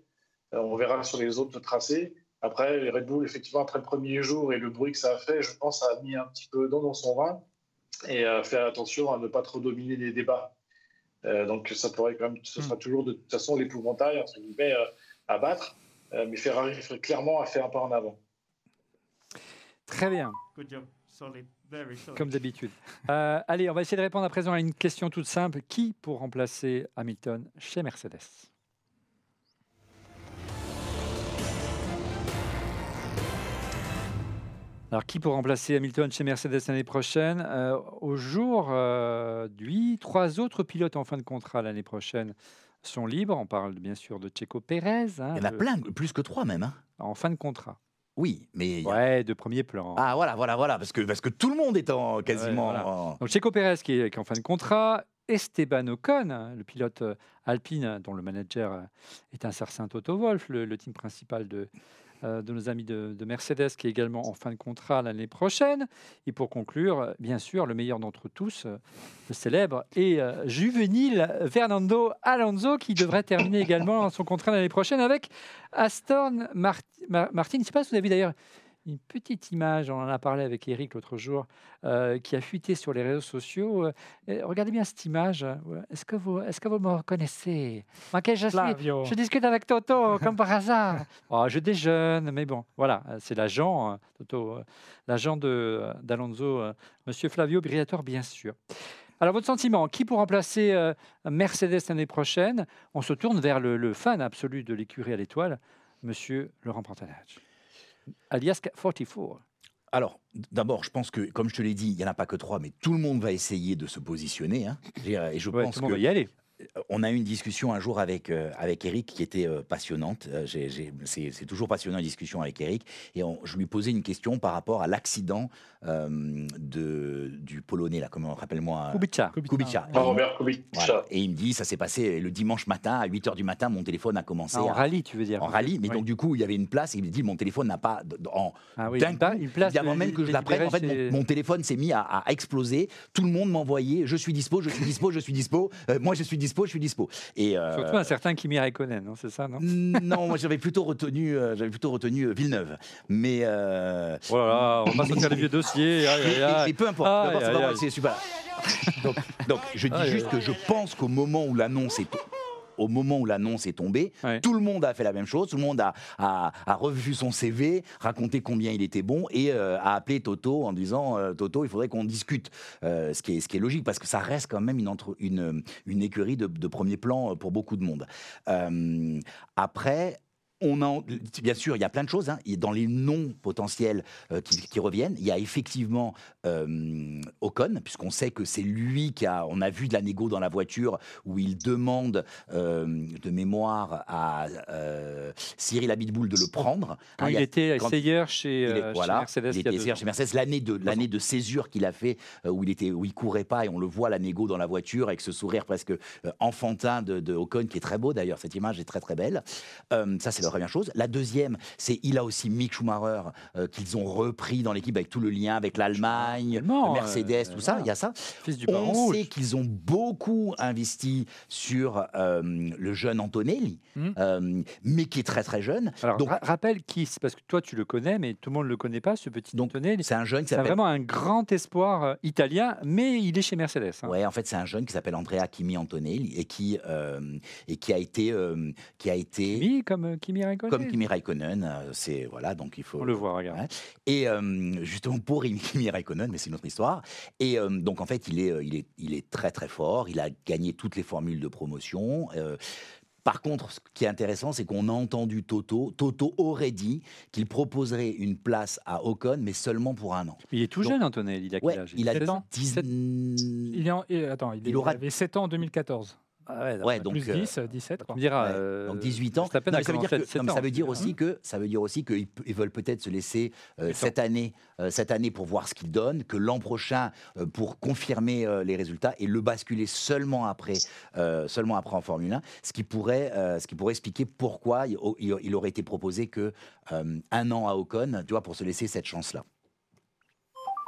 Euh, on verra sur les autres tracés. Après, les Red Bull, effectivement, après le premier jour et le bruit que ça a fait, je pense, ça a mis un petit peu d'eau dans son vin et euh, faire attention à ne pas trop dominer les débats. Euh, donc, ça pourrait quand même, ce sera toujours de toute façon l'épouvantail, entre guillemets, euh, à battre. Euh, mais Ferrari, clairement, a fait un pas en avant. Très bien. Good job. Solid. Very solid. Comme d'habitude. Euh, allez, on va essayer de répondre à présent à une question toute simple. Qui pour remplacer Hamilton chez Mercedes? Alors, qui pour remplacer Hamilton chez Mercedes l'année prochaine? Euh, Au jour euh, trois autres pilotes en fin de contrat l'année prochaine sont libres. On parle bien sûr de Checo Pérez. hein, Il y en a le- plein, plus que trois même. hein. En fin de contrat. Oui, mais. Ouais, de premier plan. Ah, voilà, voilà, voilà. Parce que, parce que tout le monde est en, quasiment. voilà. en- Donc Checo Pérez qui est, qui est en fin de contrat, Esteban Ocon, le pilote euh, alpine dont le manager euh, est un certain Toto Wolff, le, le team principal de, euh, de nos amis de, de Mercedes, qui est également en fin de contrat l'année prochaine. Et pour conclure, euh, bien sûr, le meilleur d'entre tous, euh, le célèbre et euh, juvénile Fernando Alonso, qui devrait terminer également son contrat l'année prochaine avec Aston Mart- Ma- Martin. Je ne sais pas si vous avez d'ailleurs une petite image, on en a parlé avec Eric l'autre jour, euh, qui a fuité sur les réseaux sociaux. Euh, regardez bien cette image. Ouais. Est-ce que vous, est-ce que vous me reconnaissez? Je suis? Flavio. je discute avec Toto, comme par hasard. Oh, je déjeune, mais bon, voilà, euh, c'est l'agent, euh, Toto, euh, l'agent de, euh, d'Alonso, euh, Monsieur Flavio Briatore, bien sûr. Alors, votre sentiment, qui pour remplacer euh, Mercedes l'année prochaine? On se tourne vers le, le fan absolu de l'écurie à l'étoile, Monsieur Laurent Pantanage, alias 44. Alors, d'abord, je pense que, comme je te l'ai dit, il n'y en a pas que trois, mais tout le monde va essayer de se positionner. hein. Et je Ouais, pense tout le monde que va y aller. On a eu une discussion un jour avec, euh, avec Eric qui était euh, passionnante. Euh, c'est toujours passionnant une discussion avec Eric. Et on- je lui posais une question par rapport à l'accident euh, de, du Polonais, là, comment rappelle-moi Kubica. Kubica. Ah, Robert Kubica. Voilà. Et il me dit, ça s'est passé le dimanche matin, à 8 h du matin, mon téléphone a commencé Ah, en à- rallye, tu veux dire en rallye. Mais Oui. donc, du coup, il y avait une place et il me dit, mon téléphone n'a pas. En, Ah oui, une place il avant de- même que je en fait, mon, téléphone s'est mis à, à exploser. Tout le monde m'envoyait, je suis dispo, je suis dispo, je suis dispo. Euh, moi, je suis dispo, je suis dispo. Et, euh, Surtout un certain Kimi Raikkonen, non c'est ça, non non, moi j'avais plutôt retenu, euh, j'avais plutôt retenu euh, Villeneuve. Mais, euh, Oh là là, on va sortir les vieux dossiers. aïe, mais- aïe, mais- aïe. mais peu importe, peu Aïe, importe, c'est pas moi, aïe. c'est super. Donc, donc, je dis Aïe, juste aïe. que je pense qu'au moment où l'annonce est au moment où l'annonce est tombée, Ouais. tout le monde a fait la même chose, tout le monde a, a- a revu son CV, raconté combien il était bon et euh, a appelé Toto en disant euh, Toto, il faudrait qu'on discute. Euh, ce, qui est, ce qui est logique parce que ça reste quand même une, entre- une, une écurie de, de premier plan pour beaucoup de monde. Après, on a, bien sûr, il y a plein de choses. hein. Dans les noms potentiels euh, qui, qui reviennent, il y a effectivement euh, Ocon, puisqu'on sait que c'est lui qui a. On a vu de la négo dans la voiture où il demande euh, de mémoire à euh, Cyril Abitboul de le prendre. Quand Hein, il a- était quand- seigneur chez, il est- euh, chez voilà, Mercedes. il était chez Mercedes. L'année de l'année de césure qu'il a fait, où il était, où il courait pas et on le voit la négo dans la voiture avec ce sourire presque enfantin de, de Ocon qui est très beau d'ailleurs. Cette image est très très belle. Ça c'est la première chose. La deuxième, c'est il a aussi Mick Schumacher euh, qu'ils ont repris dans l'équipe avec tout le lien avec l'Allemagne, Mercedes, euh, tout ça. voilà. Il y a ça. Fils du baron On rouge. sait qu'ils ont beaucoup investi sur euh, le jeune Antonelli, Hmm. euh, mais qui est très très jeune. Alors, Donc- ra- rappelle qui, c'est parce que toi tu le connais, mais tout le monde ne le connaît pas, ce petit Donc, Antonelli. C'est un jeune qui C'est s'appelle vraiment un grand espoir euh, italien, mais il est chez Mercedes. hein. Ouais, en fait, c'est un jeune qui s'appelle Andrea Kimi Antonelli et qui, euh, et qui a été, euh, qui a été Kimi, comme euh, Kimi Raikkonen. comme Kimi Raikkonen. euh, c'est voilà, donc il faut. On le voit, regarde. Ouais. Et euh, justement pour Kimi Raikkonen, mais c'est une autre histoire. Et euh, donc en fait, il est, il est, il est très très fort. Il a gagné toutes les formules de promotion. Euh, par contre, ce qui est intéressant, c'est qu'on a entendu Toto. Toto aurait dit qu'il proposerait une place à Ocon, mais seulement pour un an. Il est tout Donc- jeune, Antonelli. Il a quel Ouais, âge? il a 17 ans? 10 Sept- Il, est en- et- attends, il, Il est- aura- il avait 7 ans en 2014. Ah ouais, Ouais, d'accord. donc, plus euh, 10, 17. Tu Quoi. me diras. Ouais, euh, donc 18 ans. Non, ça veut dire commencé que, à 7 non, mais ça veut dire aussi que ça veut dire aussi qu'ils veulent peut-être se laisser euh, cette année, euh, cette année pour voir ce qu'ils donnent, que l'an prochain euh, pour confirmer euh, les résultats et le basculer seulement après, euh, seulement après en Formule 1, ce qui pourrait, euh, ce qui pourrait expliquer pourquoi il, il- il aurait été proposé que euh, un an à Ocon, tu vois, pour se laisser cette chance-là.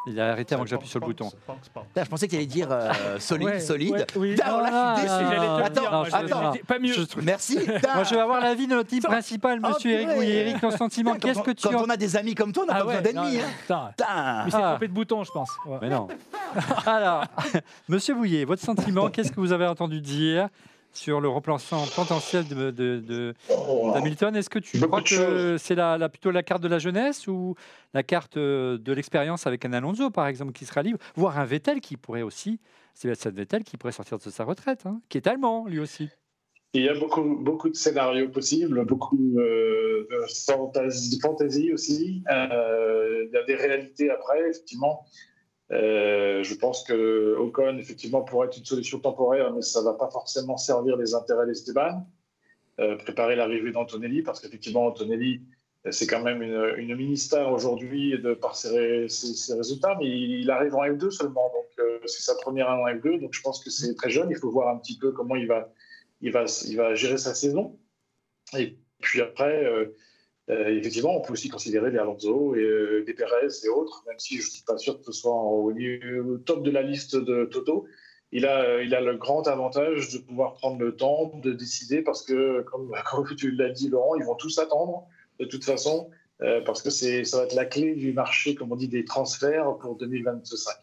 Il a arrêté avant que j'appuie sur le bouton. Putain, Je pensais que tu allais dire euh, solide, Ouais, solide. ouais, oui. Putain, alors là, Ah, je suis déçu. ah, J'allais te le Attends, dire, moi, je- j'ai- Pas mieux. Je- Merci. putain. Moi, je vais avoir l'avis de notre type Attends. principal, Oh, monsieur Eric purée. Bouillet. Eric, ton sentiment, Putain, qu'est-ce quand- que tu Quand en on a des amis comme toi, on n'a Ah pas ouais, besoin d'ennemis. non, hein. putain. Putain. Il s'est Ah. trompé de bouton, je pense. Ouais. Mais non. Alors, monsieur Bouillet, votre sentiment, qu'est-ce que vous avez entendu dire sur le remplaçant potentiel de, de- de- Est-ce que tu Beaucoup crois que c'est la, la- plutôt la carte de la jeunesse ou la carte euh, de l'expérience avec un Alonso, par exemple, qui sera libre Voire un Vettel qui pourrait aussi, Sébastien Vettel, qui pourrait sortir de sa retraite, hein, qui est allemand, lui aussi. Il y a beaucoup, beaucoup de scénarios possibles, beaucoup euh, de fantasy aussi. Euh, il y a des réalités après, effectivement. Euh, je pense que Ocon, effectivement, pourrait être une solution temporaire, mais ça ne va pas forcément servir les intérêts d'Esteban. Euh, préparer l'arrivée d'Antonelli, parce qu'effectivement, Antonelli, euh, c'est quand même une, une mini-star aujourd'hui par ses, ré- ses- ses résultats, mais il, arrive en F2 seulement, donc c'est sa première année en F2, donc je pense que c'est très jeune. Il faut voir un petit peu comment il va, il va, gérer sa saison. Et puis après, effectivement, on peut aussi considérer des Alonso et euh, des Perez et autres, même si je ne suis pas sûr que ce soit au, au top de la liste de Toto. Il a, euh, il a le grand avantage de pouvoir prendre le temps de décider parce que, comme, comme tu l'as dit, Laurent, ils vont tous attendre de toute façon euh, parce que c'est, ça va être la clé du marché, comme on dit, des transferts pour 2025.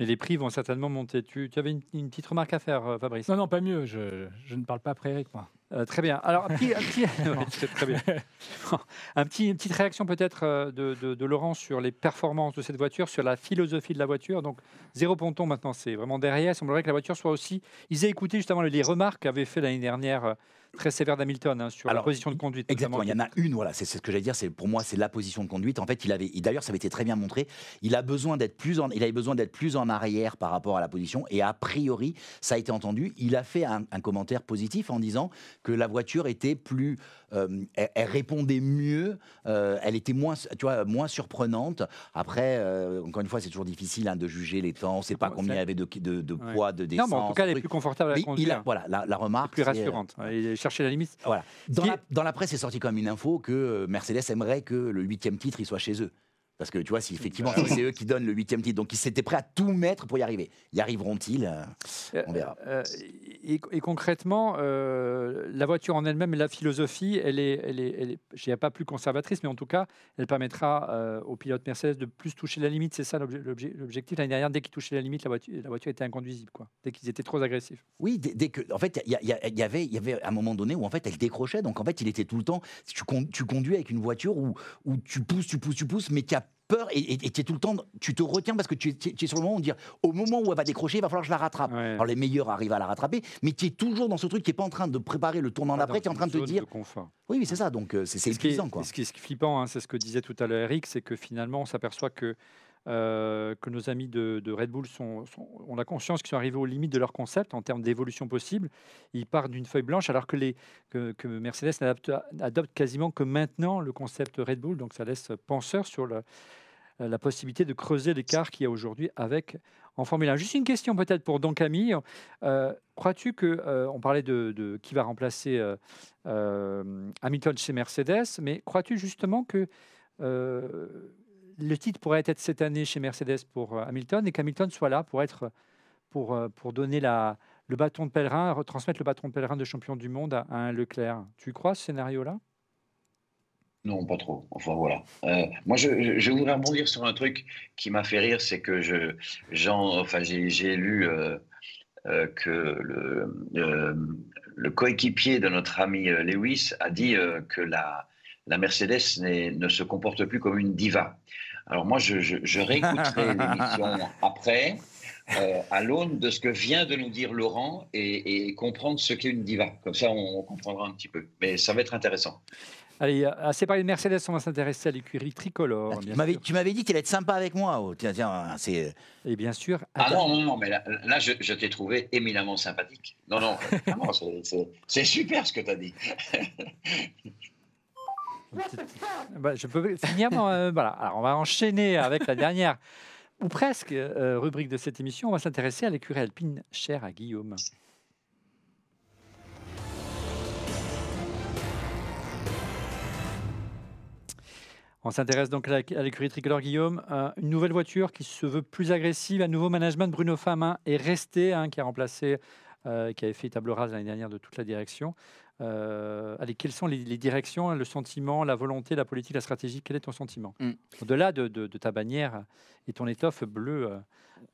Et les prix vont certainement monter. Tu, tu avais une, une petite remarque à faire, euh, Fabrice? Non, non, pas mieux. Je, je ne parle pas après Eric, moi. Euh, très bien. Alors, un petit, un petit- ouais, c'est très bien. Un petit- une petite réaction peut-être euh, de, de- de Laurent sur les performances de cette voiture, sur la philosophie de la voiture. Donc, zéro ponton maintenant, c'est vraiment derrière. Il semblerait que la voiture soit aussi. Ils aient écouté justement les remarques qu'avait fait l'année dernière euh, très sévère d'Hamilton hein, sur la position de conduite. Exactement, il y en a une, voilà, c'est ce que j'allais dire, c'est pour moi c'est la position de conduite. En fait, il avait, d'ailleurs ça avait été très bien montré, il a besoin d'être plus en, il avait besoin d'être plus en arrière par rapport à la position, et a priori ça a été entendu. Il a fait un, un commentaire positif en disant que la voiture était plus, euh, elle, elle répondait mieux, euh, elle était moins, tu vois, moins surprenante. Après, euh, encore une fois, c'est toujours difficile hein, de juger les temps, on ne sait pas Ouais, combien il y avait de, de, de Ouais. poids, de Non, descente. mais en tout cas, elle est plus confortable à il conduire. a, voilà, la, la remarque plus rassurante. Chercher la limite. voilà. Dans, qui la, est- dans la presse, est sorti quand même une info que euh, Mercedes aimerait que le huitième titre il soit chez eux. Parce que tu vois, si effectivement c'est eux qui donnent le huitième titre, donc ils s'étaient prêts à tout mettre pour y arriver. Y arriveront-ils Euh, On verra. Euh, et, et concrètement, euh, la voiture en elle-même la philosophie, elle est, elle est, elle est je dirais pas plus conservatrice, mais en tout cas, elle permettra euh, aux pilotes Mercedes de plus toucher la limite. C'est ça l'obje- l'obje- l'objectif. L'année dernière, dès qu'ils touchaient la limite, la voiture, la voiture était inconduisible. Quoi. Dès qu'ils étaient trop agressifs. Oui, dès, dès que, en fait, il y, avait, il y avait un moment donné où en fait elle décrochait. Donc en fait, il était tout le temps. Tu, con- tu conduis avec une voiture où, où tu pousses, tu pousses, tu pousses, mais qui a peur et tu es tout le temps, tu te retiens parce que tu es, tu es- tu es sur le moment où dire, au moment où elle va décrocher, il va falloir que je la rattrape. Ouais. Alors les meilleurs arrivent à la rattraper, mais tu es toujours dans ce truc qui est pas en train de préparer le tournant d'après, tu es en train de te dire, confort. oui, c'est ça. Donc euh, c'est c'est ce qui est, épuisant, quoi. ce qui est- ce qui est flippant, hein, c'est ce que disait tout à l'heure Eric, c'est que finalement, on s'aperçoit que, euh, que nos amis de, Red Bull ont la conscience qu'ils sont arrivés aux limites de leur concept en termes d'évolution possible. Ils partent d'une feuille blanche alors que, Mercedes n'adapte adopte quasiment que maintenant le concept Red Bull. Donc ça laisse penseur sur la possibilité de creuser l'écart qu'il y a aujourd'hui avec en Formule 1. Juste une question peut-être pour Don Camille. Euh, Crois-tu que, euh, on parlait de, qui va remplacer Hamilton chez Mercedes, mais crois-tu justement que le titre pourrait être cette année chez Mercedes pour euh, Hamilton et qu'Hamilton soit là pour être pour, euh, pour donner la, le bâton de pèlerin, retransmettre le bâton de pèlerin de champion du monde à, un Leclerc Tu crois ce scénario-là? Non, pas trop. Enfin voilà. Euh, moi, je, je- voudrais rebondir sur un truc qui m'a fait rire, c'est que je, enfin, j'ai, lu que le, coéquipier de notre ami Lewis a dit que la, la Mercedes ne se comporte plus comme une diva. Alors moi, je, je, je réécouterai l'émission après. euh, à l'aune de ce que vient de nous dire Laurent et, et comprendre ce qu'est une diva. Comme ça, on, on comprendra un petit peu. Mais ça va être intéressant. Allez, assez parlé de Mercedes, on va s'intéresser à l'écurie tricolore. Ah, tu m'avais, dit qu'il allait être sympa avec moi. oh, tiens, tiens, c'est. Et bien sûr, Ah non, non, non, mais là, là, je, je t'ai trouvé éminemment sympathique. Non, non, vraiment, c'est- c'est c'est super ce que tu as dit. Bah, je peux finir. euh, voilà. Alors, on va enchaîner avec la dernière, ou presque, euh, rubrique de cette émission. On va s'intéresser à l'écurie alpine chère à Guillaume. On s'intéresse donc à l'écurie tricolore Guillaume. Euh, une nouvelle voiture qui se veut plus agressive. Un nouveau management. Bruno Famin est resté, hein, qui a remplacé, euh, qui avait fait table rase l'année dernière de toute la direction. Euh, allez, quelles sont les, les directions, le sentiment, la volonté, la politique, la stratégie? Quel est ton sentiment? Mm. Au-delà de, de- de ta bannière et ton étoffe bleue euh,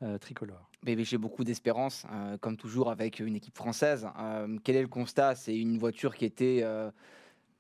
euh, tricolore. J'ai beaucoup d'espérance, comme toujours avec une équipe française. Quel est le constat? C'est une voiture qui était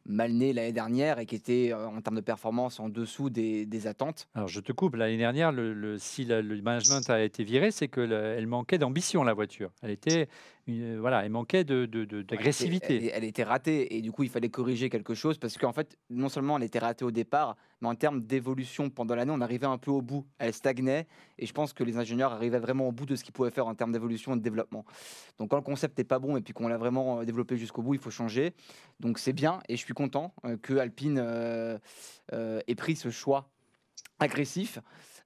mal née l'année dernière et qui était, en termes de performance, en dessous des, des attentes. Alors, je te coupe. L'année dernière, le, le- si la- le management a été viré, c'est qu'elle manquait d'ambition, la voiture. Elle était, une- voilà, elle manquait de- de- de- Elle, d'agressivité. elle était ratée et du coup il fallait corriger quelque chose parce qu'en fait non seulement elle était ratée au départ mais en termes d'évolution pendant l'année on arrivait un peu au bout. Elle stagnait et je pense que les ingénieurs arrivaient vraiment au bout de ce qu'ils pouvaient faire en termes d'évolution et de développement. Donc quand le concept n'est pas bon et puis qu'on l'a vraiment euh, développé jusqu'au bout il faut changer. Donc c'est bien et je suis content euh, que Alpine euh, euh, ait pris ce choix agressif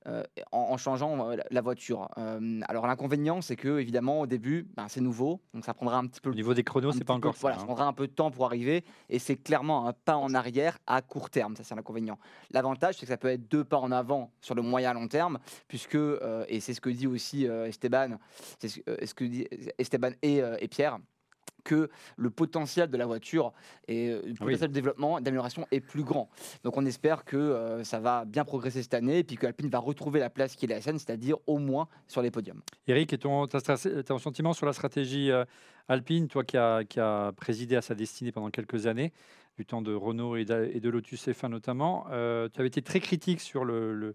euh, en, en changeant euh, la- voiture. Euh, alors l'inconvénient, c'est que évidemment au début, ben, c'est nouveau, donc ça prendra un petit peu Au niveau des chronos, c'est pas peu- encore ça. Voilà, ça hein. prendra un peu de temps pour arriver et c'est clairement un pas en arrière à court terme. Ça, c'est l'inconvénient. L'avantage, c'est que ça peut être deux pas en avant sur le moyen long terme, puisque, et c'est ce que dit aussi Esteban, c'est ce, ce que dit Esteban et, et Pierre, que le potentiel de la voiture et euh, le potentiel de développement, d'amélioration est plus grand. Donc on espère que euh, ça va bien progresser cette année et puis que Alpine va retrouver la place qui est la sienne, c'est-à-dire au moins sur les podiums. Eric, et ton, ton sentiment sur la stratégie euh, Alpine, toi qui as qui a présidé à sa destinée pendant quelques années, du temps de Renault et, et de Lotus F1 notamment, euh, tu avais été très critique sur le, le-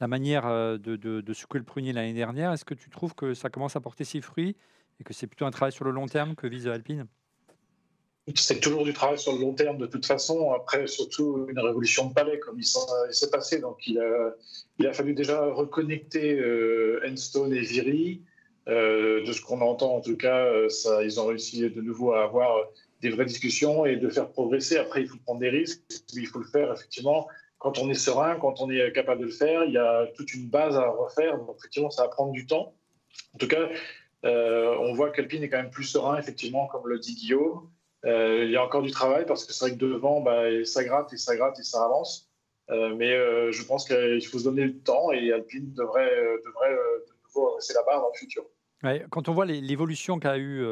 la manière de, de, de secouer le prunier l'année dernière. Est-ce que tu trouves que ça commence à porter ses fruits et que c'est plutôt un travail sur le long terme que vise Alpine? C'est toujours du travail sur le long terme de toute façon. Après, surtout une révolution de palais comme il s'est passé. Donc, il a, fallu déjà reconnecter euh, Enstone et Viry. Euh, de ce qu'on entend, en tout cas, euh, ils ont réussi de nouveau à avoir des vraies discussions et de faire progresser. Après, il faut prendre des risques. Il faut le faire, effectivement. Quand on est serein, quand on est capable de le faire, il y a toute une base à refaire. Donc, effectivement, ça va prendre du temps. En tout cas, euh, on voit qu'Alpine est quand même plus serein, effectivement, comme le dit Guillaume. Euh, il y a encore du travail parce que c'est vrai que devant, bah, ça gratte et ça gratte et ça avance. Euh, mais je pense qu'il faut se donner le temps et Alpine devrait, devrait de nouveau rester la barre dans le futur. Quand on voit l'évolution qu'a eu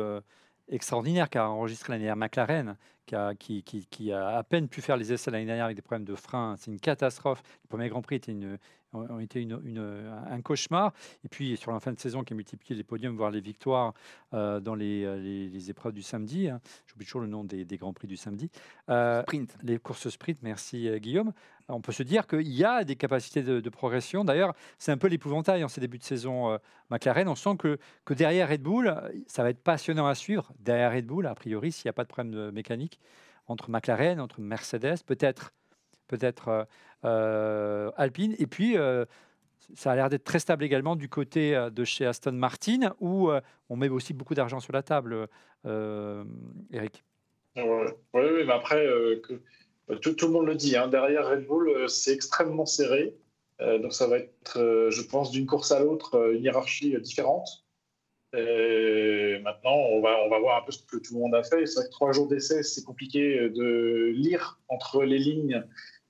extraordinaire qu'a enregistré l'année dernière McLaren, qui a, qui, qui- a à peine pu faire les essais l'année dernière avec des problèmes de frein, c'est une catastrophe. Les premiers Grands Prix étaient une, ont été une- une- un cauchemar. Et puis sur la fin de saison, qui a multiplié les podiums, voire les victoires euh, dans les, euh, les- les épreuves du samedi. hein. J'oublie toujours le nom des, des Grands Prix du samedi. Euh, Sprint. les courses sprint, merci Guillaume. On peut se dire qu'il y a des capacités de, de progression. D'ailleurs, c'est un peu l'épouvantail en ces débuts de saison euh, McLaren. On sent que, que derrière Red Bull, ça va être passionnant à suivre. Derrière Red Bull, a priori, s'il n'y a pas de problème de mécanique, entre McLaren, entre Mercedes, peut-être peut-être euh, euh, Alpine. Et puis, euh, ça a l'air d'être très stable également du côté de chez Aston Martin, où on met aussi beaucoup d'argent sur la table, Eric. Oui, mais après, euh, que, tout, le monde le dit, hein, derrière Red Bull, c'est extrêmement serré. Donc ça va être, je pense, d'une course à l'autre, une hiérarchie différente. Et maintenant, on va, on va voir un peu ce que tout le monde a fait. C'est vrai que trois jours d'essai, c'est compliqué euh, de lire entre les lignes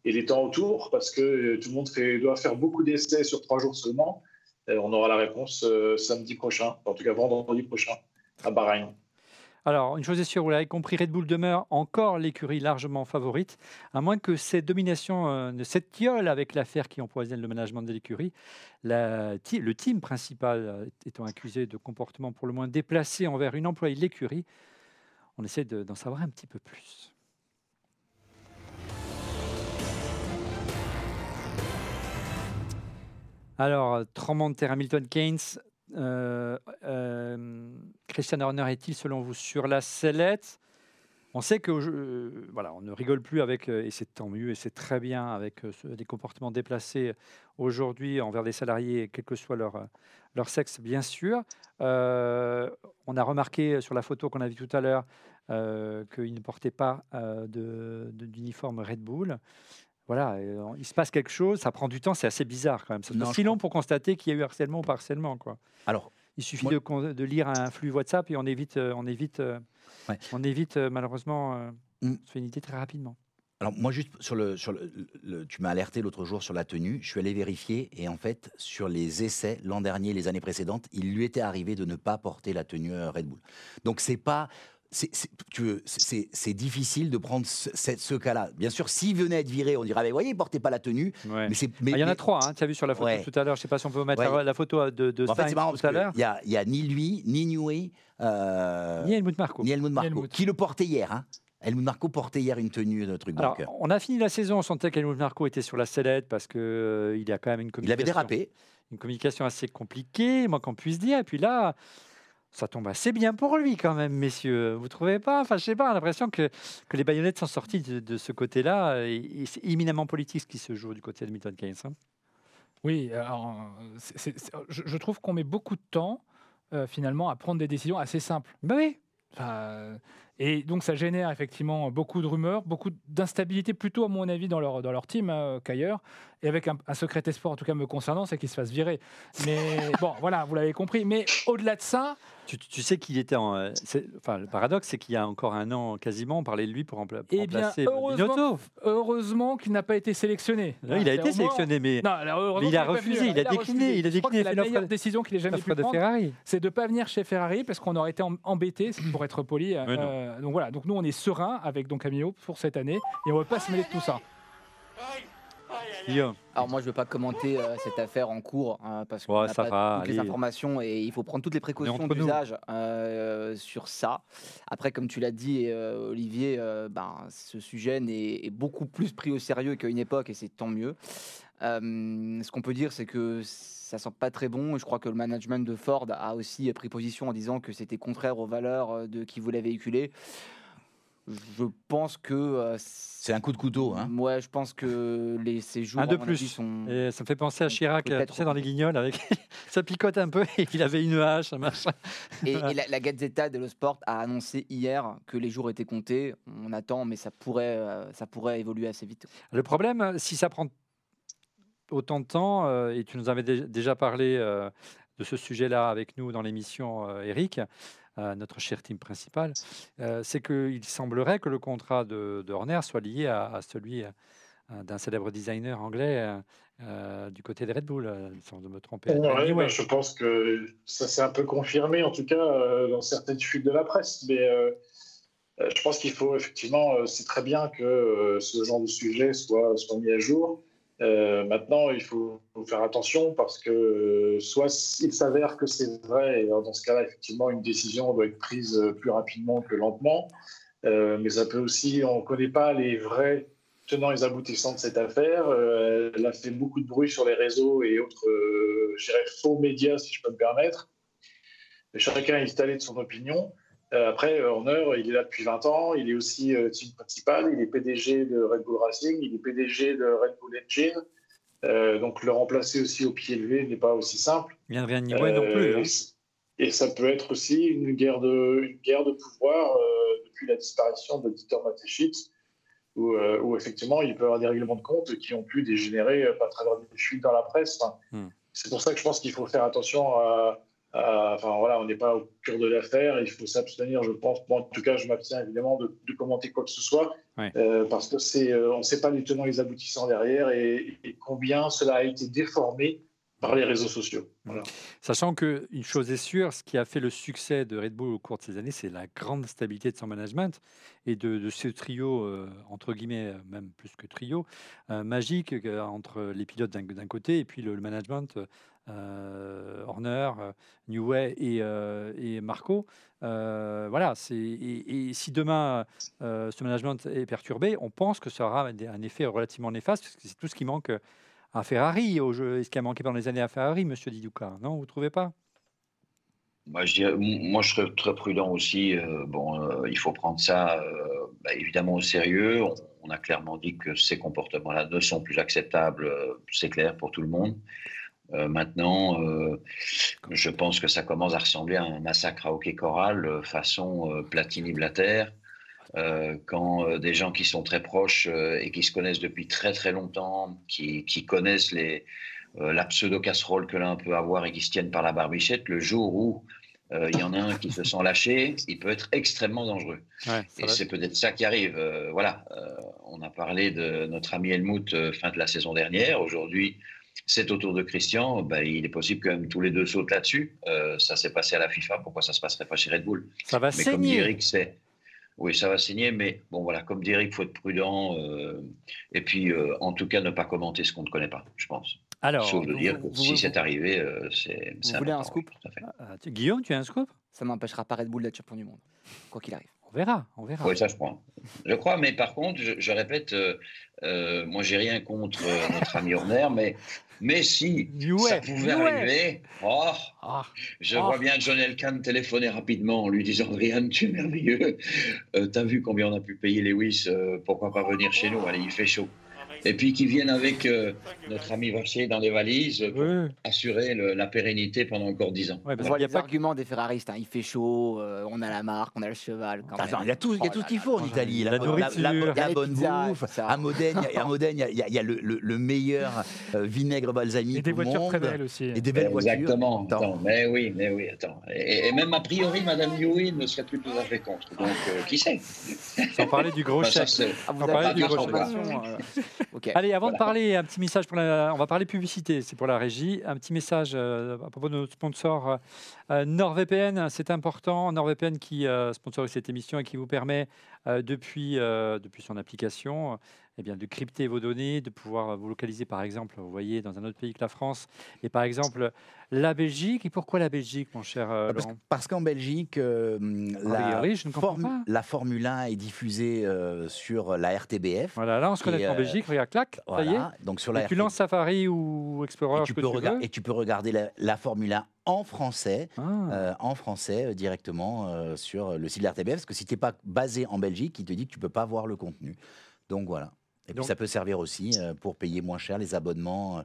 et les temps autour, parce que euh, tout le monde doit faire beaucoup d'essais sur trois jours seulement. On aura la réponse euh, samedi prochain, en tout cas vendredi prochain, à Bahreïn. Alors, une chose est sûre, vous l'avez compris, Red Bull demeure encore l'écurie largement favorite, à moins que cette domination euh, ne s'étiole avec l'affaire qui empoisonne le management de l'écurie. Le team principal euh, étant accusé de comportement pour le moins déplacé envers une employée de l'écurie, on essaie de- d'en savoir un petit peu plus. Alors, euh, tremblement de terre Hamilton Keynes. Euh, euh, Christian Horner est-il, selon vous, sur la sellette? On sait que euh, voilà, on ne rigole plus avec, et c'est tant mieux, et c'est très bien, avec des comportements déplacés aujourd'hui envers des salariés, quel que soit leur, leur sexe, bien sûr. On a remarqué sur la photo qu'on a vue tout à l'heure euh, qu'il ne portait pas euh, de- d'uniforme Red Bull. Voilà, euh, il se passe quelque chose, ça prend du temps, c'est assez bizarre quand même. C'est si long pour constater qu'il y a eu harcèlement ou pas harcèlement. Quoi. Alors, Il suffit Moi- de, lire un flux WhatsApp et on évite, euh, on évite, euh, Ouais. on évite malheureusement, Mm. on se fait une idée très rapidement. Alors moi juste sur le sur le, le- tu m'as alerté l'autre jour sur la tenue, je suis allé vérifier et en fait sur les essais l'an dernier, les années précédentes, il lui était arrivé de ne pas porter la tenue Red Bull. Donc c'est pas c'est, c'est- tu veux, c'est, c'est difficile de prendre ce, cas-là. Bien sûr, s'il venait à être viré, on dirait, mais voyez, il portait pas la tenue. Ouais. Mais Ah, mais, Il y en a mais- trois, hein, tu as vu sur la photo Ouais. tout à l'heure, je sais pas si on peut mettre Ouais. la, photo de, de en fait, c'est Sainz marrant parce tout à l'heure. qu'il a, il y a ni lui, ni Newey, euh, Ni Helmut Marko. ni Helmut Helmut. qui le portait hier. Hein. Helmut Marko portait hier une tenue de truc. Alors, euh, on a fini la saison, on sentait qu'Helmut Marko était sur la sellette parce que euh, il y a quand même une il communication, avait dérapé. une communication assez compliquée, moi qu'on puisse dire. Et puis là, ça tombe assez bien pour lui quand même, messieurs. Vous trouvez pas? Enfin, je sais pas, l'impression que, que les baïonnettes sont sorties de, de ce côté-là. C'est éminemment politique ce qui se joue du côté de Milton Keynes. hein. Oui, alors, je, je trouve qu'on met beaucoup de temps euh, finalement à prendre des décisions assez simples. Ben oui. Enfin, Et donc ça génère effectivement beaucoup de rumeurs, beaucoup d'instabilité plutôt à mon avis dans leur, dans leur team hein, qu'ailleurs. Et avec un, un, secret espoir en tout cas me concernant, c'est qu'ils se fassent virer. Mais bon, voilà, vous l'avez compris. Mais au-delà de ça... Tu, tu sais qu'il était en... Enfin, le paradoxe, c'est qu'il y a encore un an quasiment, on parlait de lui pour, rempla pour eh bien, remplacer heureusement, heureusement qu'il n'a pas été sélectionné. Non, il a été sélectionné, mais, non, alors, mais il a refusé, il, il a, décliné. Il a décliné. la meilleure décision qu'il ait jamais pu de prendre, Ferrari. c'est de ne pas venir chez Ferrari parce qu'on aurait été embêté, pour être poli. Euh, donc voilà, donc nous on est serein avec donc Camillo pour cette année et on ne veut pas se mêler de tout ça. Alors moi je ne veux pas commenter euh, cette affaire en cours hein, parce qu'on Ouais, n'a ça pas va, toutes les informations et il faut prendre toutes les précautions d'usage euh, sur ça. Après comme tu l'as dit euh, Olivier, ben, ce sujet est beaucoup plus pris au sérieux qu'à une époque et c'est tant mieux. Ce qu'on peut dire c'est que ça sent pas très bon. Je crois que le management de Ford a aussi pris position en disant que c'était contraire aux valeurs de qui voulait véhiculer. Je pense que euh, C'est un coup de couteau. Hein. Ouais, je pense que les séjours Un de mon avis, plus. sont Et ça me fait penser à Chirac, Peut-être tu sais, dans les guignols, avec ça picote un peu et il avait une hache, un machin. Et, et la, la Gazzetta dello Sport a annoncé hier que les jours étaient comptés. On attend, mais ça pourrait, euh, ça pourrait évoluer assez vite. Le problème, si ça prend autant de temps, euh, et tu nous avais dé- déjà parlé euh, de ce sujet-là avec nous dans l'émission, euh, Eric, notre cher team principal, euh, c'est qu'il semblerait que le contrat de, de Horner soit lié à, à celui euh, d'un célèbre designer anglais euh, du côté des Red Bull, sans me tromper. Ouais, Anyway. je pense que ça s'est un peu confirmé, en tout cas, euh, dans certaines fuites de la presse. Mais euh, je pense qu'il faut effectivement, euh, c'est très bien que euh, ce genre de sujet soit, soit mis à jour. Euh, maintenant, il faut, faire attention parce que euh, soit il s'avère que c'est vrai, et dans ce cas-là, effectivement, une décision doit être prise euh, plus rapidement que lentement. Mais ça peut aussi, on ne connaît pas les vrais tenants et aboutissants de cette affaire. Elle a fait beaucoup de bruit sur les réseaux et autres, faux médias, si je peux me permettre. Chacun est installé de son opinion. Euh, après, euh, Horner, il est là depuis 20 ans. Il est aussi euh, team principal. Il est PDG de Red Bull Racing. Il est PDG de Red Bull Engine. Euh, donc, le remplacer aussi au pied levé n'est pas aussi simple. Il vient de rien Newey non plus. Hein. Et ça peut être aussi une guerre de, une guerre de pouvoir euh, depuis la disparition de Dieter Mateschitz, où, euh, où effectivement il peut y avoir des règlements de compte qui ont pu dégénérer à travers des fuites dans la presse. Enfin, Hmm. C'est pour ça que je pense qu'il faut faire attention à. À- enfin voilà, on n'est pas au cœur de l'affaire, il faut s'abstenir, je pense. Bon, en tout cas, je m'abstiens évidemment de, de commenter quoi que ce soit, Ouais. euh, parce que c'est, euh, on ne sait pas les tenants et les aboutissants derrière et, et combien cela a été déformé par les réseaux sociaux. Voilà. Sachant qu'une chose est sûre, ce qui a fait le succès de Red Bull au cours de ces années, c'est la grande stabilité de son management et de, de ce trio, euh, entre guillemets, euh, même plus que trio, euh, magique euh, entre les pilotes d'un côté et puis le, le management euh, Horner, euh, Newey et, euh, Marco. Euh, voilà, et, si demain euh, ce management est perturbé, on pense que ça aura un effet relativement néfaste, parce que c'est tout ce qui manque euh, à Ferrari, au jeu, ce qui a manqué pendant les années à Ferrari, Monsieur Diduca. Non, vous trouvez pas? Moi, je moi, je serais très prudent aussi. euh, bon, euh, il faut prendre ça euh, bah, évidemment au sérieux. On, a clairement dit que ces comportements-là ne sont plus acceptables, euh, c'est clair pour tout le monde. Euh, maintenant, euh, je pense que ça commence à ressembler à un massacre à hockey choral euh, façon Platini Blatter, euh, quand des gens qui sont très proches et qui se connaissent depuis très très longtemps, qui, qui connaissent les, la pseudo-casserole que l'un peut avoir et qui se tiennent par la barbichette, le jour où il y en a un qui se sent lâché, il peut être extrêmement dangereux. Ouais, Et c'est peut-être ça qui arrive. Euh, voilà, Euh, on a parlé de notre ami Helmut euh, fin de la saison dernière. Aujourd'hui, c'est au tour de Christian. Ben, il est possible que même tous les deux sautent là-dessus. Euh, ça s'est passé à la FIFA. Pourquoi ça se passerait pas chez Red Bull? Ça va Mais comme dit saigner. Eric, c'est. Oui, ça va saigner, mais bon, voilà, comme dit Eric, il faut être prudent. euh, et puis, euh, en tout cas, ne pas commenter ce qu'on ne connaît pas, je pense. Alors, Sauf de vous- dire que vous- si vous- c'est arrivé, euh, c'est. c'est voulez un scoop? oui, tout à fait. tu- Guillaume, tu as un scoop? Ça n'empêchera pas Red Bull d'être champion du monde, quoi qu'il arrive. On verra, on verra. Oui, ça je crois. Je crois, mais par contre, je, je répète, euh, euh, moi j'ai rien contre euh, notre ami Horner, mais, mais si ça pouvait arriver, oh, Ah, je Oh. vois bien John Elkann téléphoner rapidement en lui disant Adrien, tu es merveilleux. Euh, T'as vu combien on a pu payer Lewis, euh, pourquoi pas venir chez nous Allez, il fait chaud. Et puis qui viennent avec euh, notre ami Vacher dans les valises pour Oui. assurer le- la pérennité pendant encore 10 ans. Ouais, parce qu'il y a les pas arguments des ferraristes. hein. Il fait chaud, euh, on a la marque, on a le cheval. Quand Attends, même. il y a tout, il y a Oh tout ce qu'il faut en. Italie. La La, la- nourriture. la- Il bonne pizzas, bouffe. À Modène, il y a- à Modène, il y a- il y a, il y a le, le- le meilleur euh, vinaigre balsamique Et des au voitures monde. très belles aussi. Et des belles voitures. Exactement. Attends. Attends, mais oui, mais oui, attends. Et, et même a priori, Madame Ewing ne serait plus tout à fait contre. Donc, euh, qui sait? Sans parler du gros c'est- Ah, parlait pas du gros information, Allez, avant de parler, un petit message pour la. On va parler publicité, c'est pour la régie. Un petit message euh, à propos de notre sponsor euh, euh, NordVPN, c'est important. NordVPN qui euh, sponsorise cette émission et qui vous permet, depuis, depuis son application, eh bien, de crypter vos données, de pouvoir vous localiser, par exemple, vous voyez, dans un autre pays que la France, et par exemple la Belgique. Et pourquoi la Belgique, mon cher euh, Parce, Laurent? parce qu'en Belgique, euh, la, je ne pas. Formule 1 est diffusée euh, sur la RTBF. Voilà, là, on se connecte en euh, Belgique, regarde, clac, ça y est. Voilà, donc sur la Et tu lances Safari ou Explorer, et tu, peux tu veux. et tu peux regarder la, la Formule 1 en français, Ah. euh, en français euh, directement euh, sur le site de la RTBF, parce que si tu n'es pas basé en Belgique, il te dit que tu peux pas voir le contenu. Donc voilà. Et Donc- puis ça peut servir aussi euh, pour payer moins cher les abonnements euh,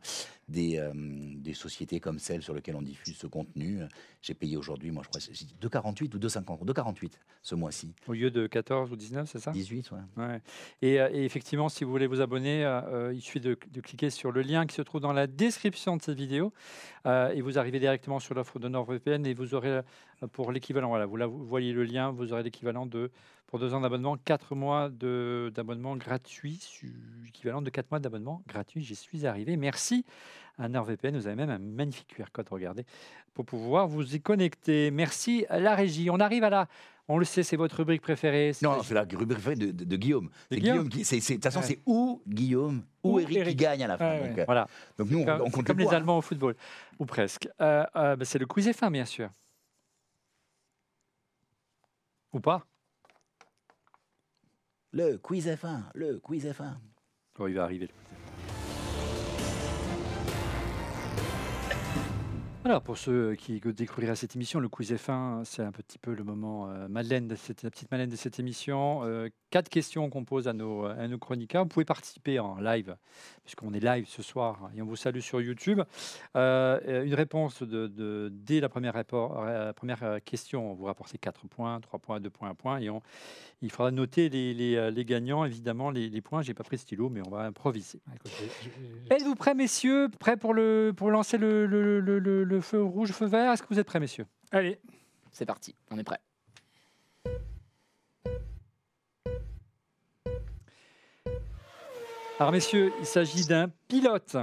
des, euh, des sociétés comme celle sur lesquelles on diffuse ce contenu. J'ai payé aujourd'hui, moi je crois, c'est 2,48 ou 2,50 2,48 ce mois-ci. Au lieu de 14 ou 19, c'est ça? 18, ouais. Ouais. Et, et effectivement, si vous voulez vous abonner, euh, il suffit de, de cliquer sur le lien qui se trouve dans la description de cette vidéo euh, et vous arrivez directement sur l'offre de NordVPN et vous aurez pour l'équivalent, voilà, vous, là, vous voyez le lien, vous aurez l'équivalent de, pour deux ans d'abonnement, quatre mois d'abonnement gratuit, équivalent de quatre mois d'abonnement gratuit. J'y suis arrivé. Merci à NordVPN. Vous avez même un magnifique QR code, regardez, pour pouvoir vous y connecter. Merci à la régie. On arrive à la... On le sait, c'est votre rubrique préférée. Non, c'est la rubrique préférée de, de- de Guillaume. C'est Guillaume Guillaume qui, c'est, c'est- de toute façon, Ouais. c'est ou Guillaume ou, Eric, qui gagne à la fin. Ouais, donc, ouais. euh, Voilà. donc nous, on, comme, on compte comme le les. Allemands au football, ou presque. Euh, euh, bah, c'est le quiz F1, bien sûr. Ou pas Le quiz F1, le quiz F1. Oh, Il va arriver. Alors, pour ceux qui découvriraient cette émission, le quiz F1, c'est un petit peu le moment euh, Madeleine de cette, la petite Madeleine de cette émission. Euh, quatre questions qu'on pose à nos, à nos chroniqueurs. Vous pouvez participer en live, puisqu'on est live ce soir et on vous salue sur YouTube. Euh, une réponse de, de- dès la première, rapport- première question, vous rapportez 4 points, 3 points, 2 points, 1 point. Et on, il faudra noter les, les, les gagnants, évidemment, les, les points. J'ai pas pris le stylo, mais on va improviser. Êtes-vous prêts, messieurs? Prêts pour, le, pour lancer le, le- le- le- le feu rouge, feu vert Est-ce que vous êtes prêts, messieurs? Allez, C'est parti, on est prêt. Alors, messieurs, il s'agit d'un pilote.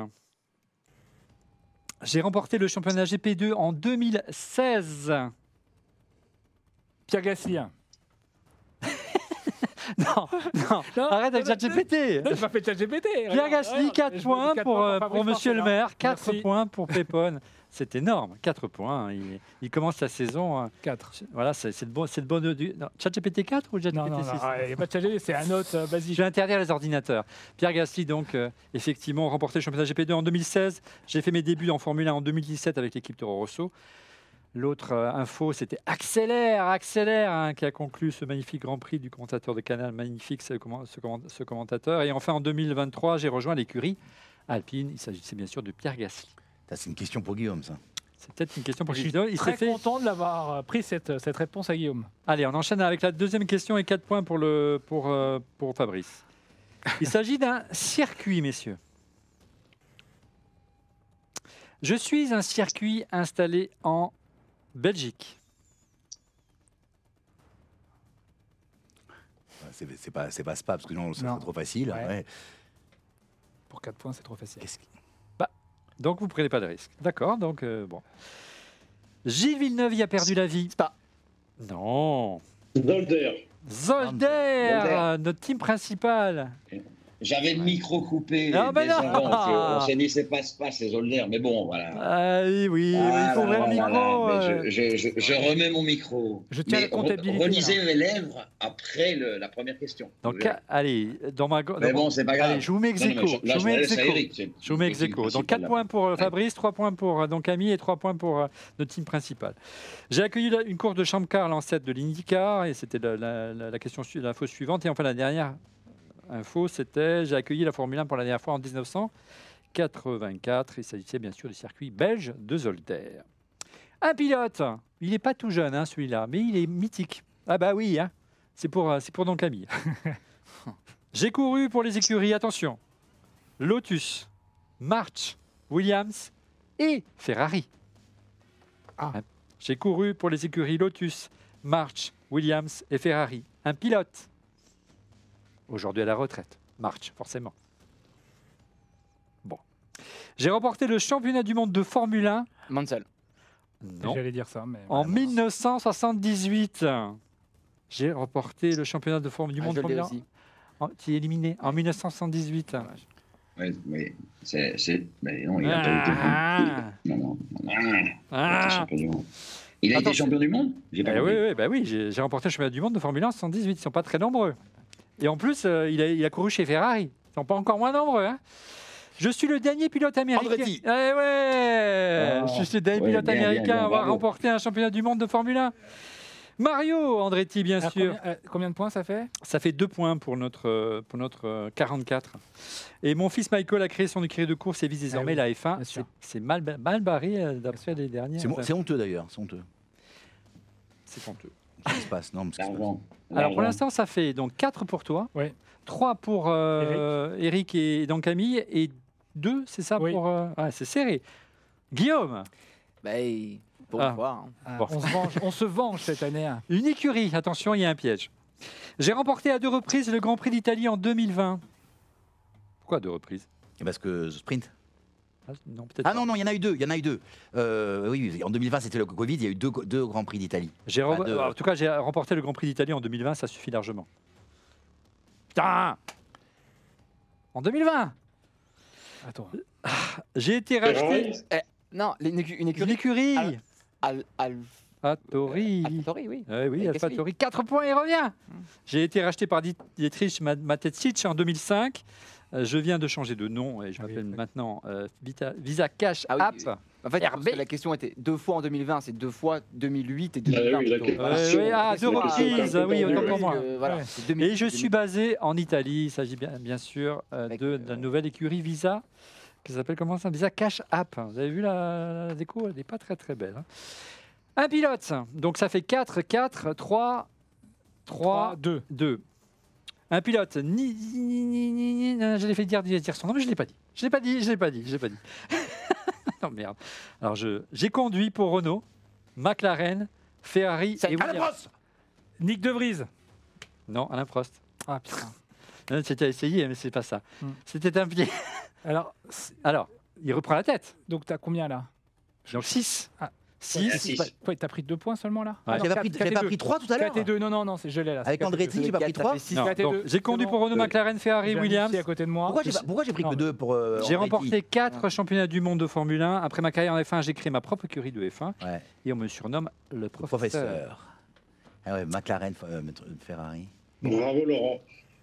J'ai remporté le championnat GP2 en 2016. Pierre Gasly. Non, non, Non, arrête avec non, ChatGPT. Non, j'ai pas fait ChatGPT. Pierre regarde, Gasly, regarde, 4 je- points quatre pour, euh, Fabrice pour Monsieur le maire, 4 Merci. points pour Pépone. C'est énorme, 4 points. Il, il commence sa saison. hein. Quatre. Voilà, c'est de, bon, c'est de bonne. du- non, ChatGPT 4 ou ChatGPT Non, non, 6 non, il n'y a pas de ChatGPT, c'est un autre euh, Je vais interdire les ordinateurs. Pierre Gasly, donc, euh, effectivement, remporté le championnat GP2 en 2016. J'ai fait mes débuts en Formule 1 en 2017 avec l'équipe Toro Rosso. L'autre euh, info, c'était Accélère, Accélère, hein, qui a conclu ce magnifique Grand Prix du commentateur de Canal. Magnifique ce, comment- ce comment- ce commentateur. Et enfin, en 2023, j'ai rejoint l'écurie Alpine. Il s'agissait bien sûr de Pierre Gasly. Ça, c'est une question pour Guillaume, ça. C'est peut-être une question pour Guillaume. Il s'est très fait. content de l'avoir euh, pris cette, cette réponse à Guillaume. Allez, on enchaîne avec la deuxième question et 4 points pour, le, pour, euh, pour Fabrice. Il s'agit d'un circuit, messieurs. Je suis un circuit installé en Belgique. C'est, c'est pas, c'est pas Spa, parce que non, ça Non. serait trop facile. Ouais. ouais. Pour 4 points, c'est trop facile. Qu'est-ce qui- Donc, vous ne prenez pas de risque. D'accord, donc, euh, bon. Gilles Villeneuve y a perdu la vie. Spa. Non. Zolder. Zolder, Zolder. notre team principal. J'avais le micro coupé Ah, dès non. parce que On s'est dit, c'est pas, pas, c'est Zolder, mais bon, voilà. Ah oui, oui, Ah, il faut ouvrir le micro. voilà, euh. mais je, je- je- je remets mon micro. Je tiens Mais la comptabilité, re- Relisez mes lèvres après le- la première question. Donc, allez, dans ma. mais dans- bon, c'est pas grave. Allez, je vous mets ex Non, non, aequo. mais je- Je vous mets me ex aequo. Donc principal, 4 là. points pour Ouais. Fabrice, 3 points pour euh, donc Camille et 3 points pour euh, notre team principal. J'ai accueilli la- une course de Champ Car, l'ancêtre de l'IndyCar, et c'était la, la- la- la question, l'info suivante. Et enfin la dernière info, c'était j'ai accueilli la Formule 1 pour la dernière fois en 1984. Il s'agissait bien sûr du circuit belge de Zolder. Un pilote, il n'est pas tout jeune hein, celui-là, mais il est mythique. Ah bah oui, hein. c'est pour, euh, c'est pour Don Camille. j'ai couru pour les écuries, attention. Lotus, March, Williams et Ferrari. Ah. J'ai couru pour les écuries Lotus, March, Williams et Ferrari. Un pilote. Aujourd'hui à la retraite. March, forcément. Bon. J'ai remporté le championnat du monde de Formule 1. Mansell. Non. J'allais dire ça, mais. En voilà. 1978. J'ai remporté le championnat de Formule du Ah, monde de Formule 1. aussi. En- Tu es éliminé en 1978. Dommage. Ouais, mais c'est. c'est- Mais non, il a pas été. Ah. Non, non. non, Il a été Ah. champion du monde. Il a Attends, été champion du monde? J'ai pas Eh oui, oui, bah oui j'ai j'ai remporté le championnat du monde de Formule 1 en 78. Ils ne sont pas très nombreux. Et en plus, euh, il, a, il a couru chez Ferrari. Ils ne sont pas encore moins nombreux. hein. Je suis le dernier pilote américain. Andretti. Eh ouais Oh, Je suis le dernier ouais, pilote bien, américain bien, à avoir bravo. remporté un championnat du monde de Formule 1. Mario Andretti, bien Alors, sûr. combien, euh, combien de points ça fait? Ça fait deux points pour notre, euh, pour notre euh, 44. Et mon fils Michael a créé son écurie de course et vise désormais oui, la F1. bien sûr. C'est- mal, mal barré d'après les derniers. C'est bon- c'est honteux d'ailleurs, c'est honteux. C'est honteux. Qu'est-ce qui se passe Non, parce que c'est- L'argent. Alors pour L'argent. l'instant, ça fait donc 4 pour toi, Ouais. 3 pour euh, Eric et donc Camille, et 2, c'est ça Oui. pour. euh, ah, c'est serré. Guillaume, Bah, pour Ah. hein. Ah, Bon. on, se venge, on se venge cette année. hein. une écurie, attention, il y a un piège. J'ai remporté à deux reprises le Grand Prix d'Italie en 2020. Pourquoi à deux reprises? Parce que sprint. Ah, Non, peut-être Ah pas. non, non, il y en a eu deux. Il y en a eu deux. Euh, oui, en 2020, c'était le Covid. Il y a eu deux, deux Grands Prix d'Italie. J'ai re- En tout cas, j'ai remporté le Grand Prix d'Italie en 2020, ça suffit largement. Putain En 2020 Attends. J'ai été racheté. Ferrari Non, une, écu- une Une écurie. écurie Al- Al, Al, Alfatori. Alfatori, oui. Eh oui, Avec AlphaTauri, 4 points, il revient. J'ai été racheté par Dietrich Ma- Matetic en 2005. Euh, je viens de changer de nom et je Ah m'appelle oui. maintenant euh, Vita- Visa Cash Ah oui, App. oui. En fait, parce que la question était deux fois en 2020, c'est deux fois 2008 et Ah 2020. oui, la plutôt. question. Euh, oui, ah, deux La question reprises, ah oui, un peu autant tendue, pour oui. moi. Euh, voilà, Ouais. c'est 2008, Et je suis 2008. basé en Italie. Il s'agit bien, bien sûr euh, de, euh, la nouvelle écurie Visa qui s'appelle comment ça? Visa Cash App. Vous avez vu la, la déco? Elle n'est pas très très belle. hein. Un pilote. Donc ça fait 4, 4, 3, 3, 2. 2. Un pilote. Ni, ni, ni, ni, je l'ai fait dire, dire, son nom, mais je ne l'ai pas dit. Je ne l'ai pas dit, je l'ai pas dit, je l'ai pas dit. non, merde. Alors, je- j'ai conduit pour Renault, McLaren, Ferrari et Alain Williams. Nick De Vries. Non, Alain Prost. Ah putain. C'était essayé, mais c'est pas ça. Hmm. C'était un pied. Alors, Alors, il reprend la tête. donc t'as combien là? Donc 6. Ah. 6. Ah, six. Bah, ouais, T'as pris deux points seulement là Ouais. Ah, J'avais pas pris trois tout à l'heure. 4 et 2, non, non, non, c'est- je l'ai là. Avec Andretti, j'ai pas pris Quatre, ça trois. fait six. Non, quatre et donc, deux. j'ai conduit pour. Renault, McLaren, Ferrari, Williams. à côté de moi. Pourquoi j'ai pris que Non. deux pour. euh, J'ai remporté 4 championnats du monde de Formule 1. Après ma carrière en F1, j'ai créé ma propre écurie de F1 Ouais, et on me surnomme le le professeur. professeur. Ah ouais, McLaren, euh, Ferrari Bravo Laurent.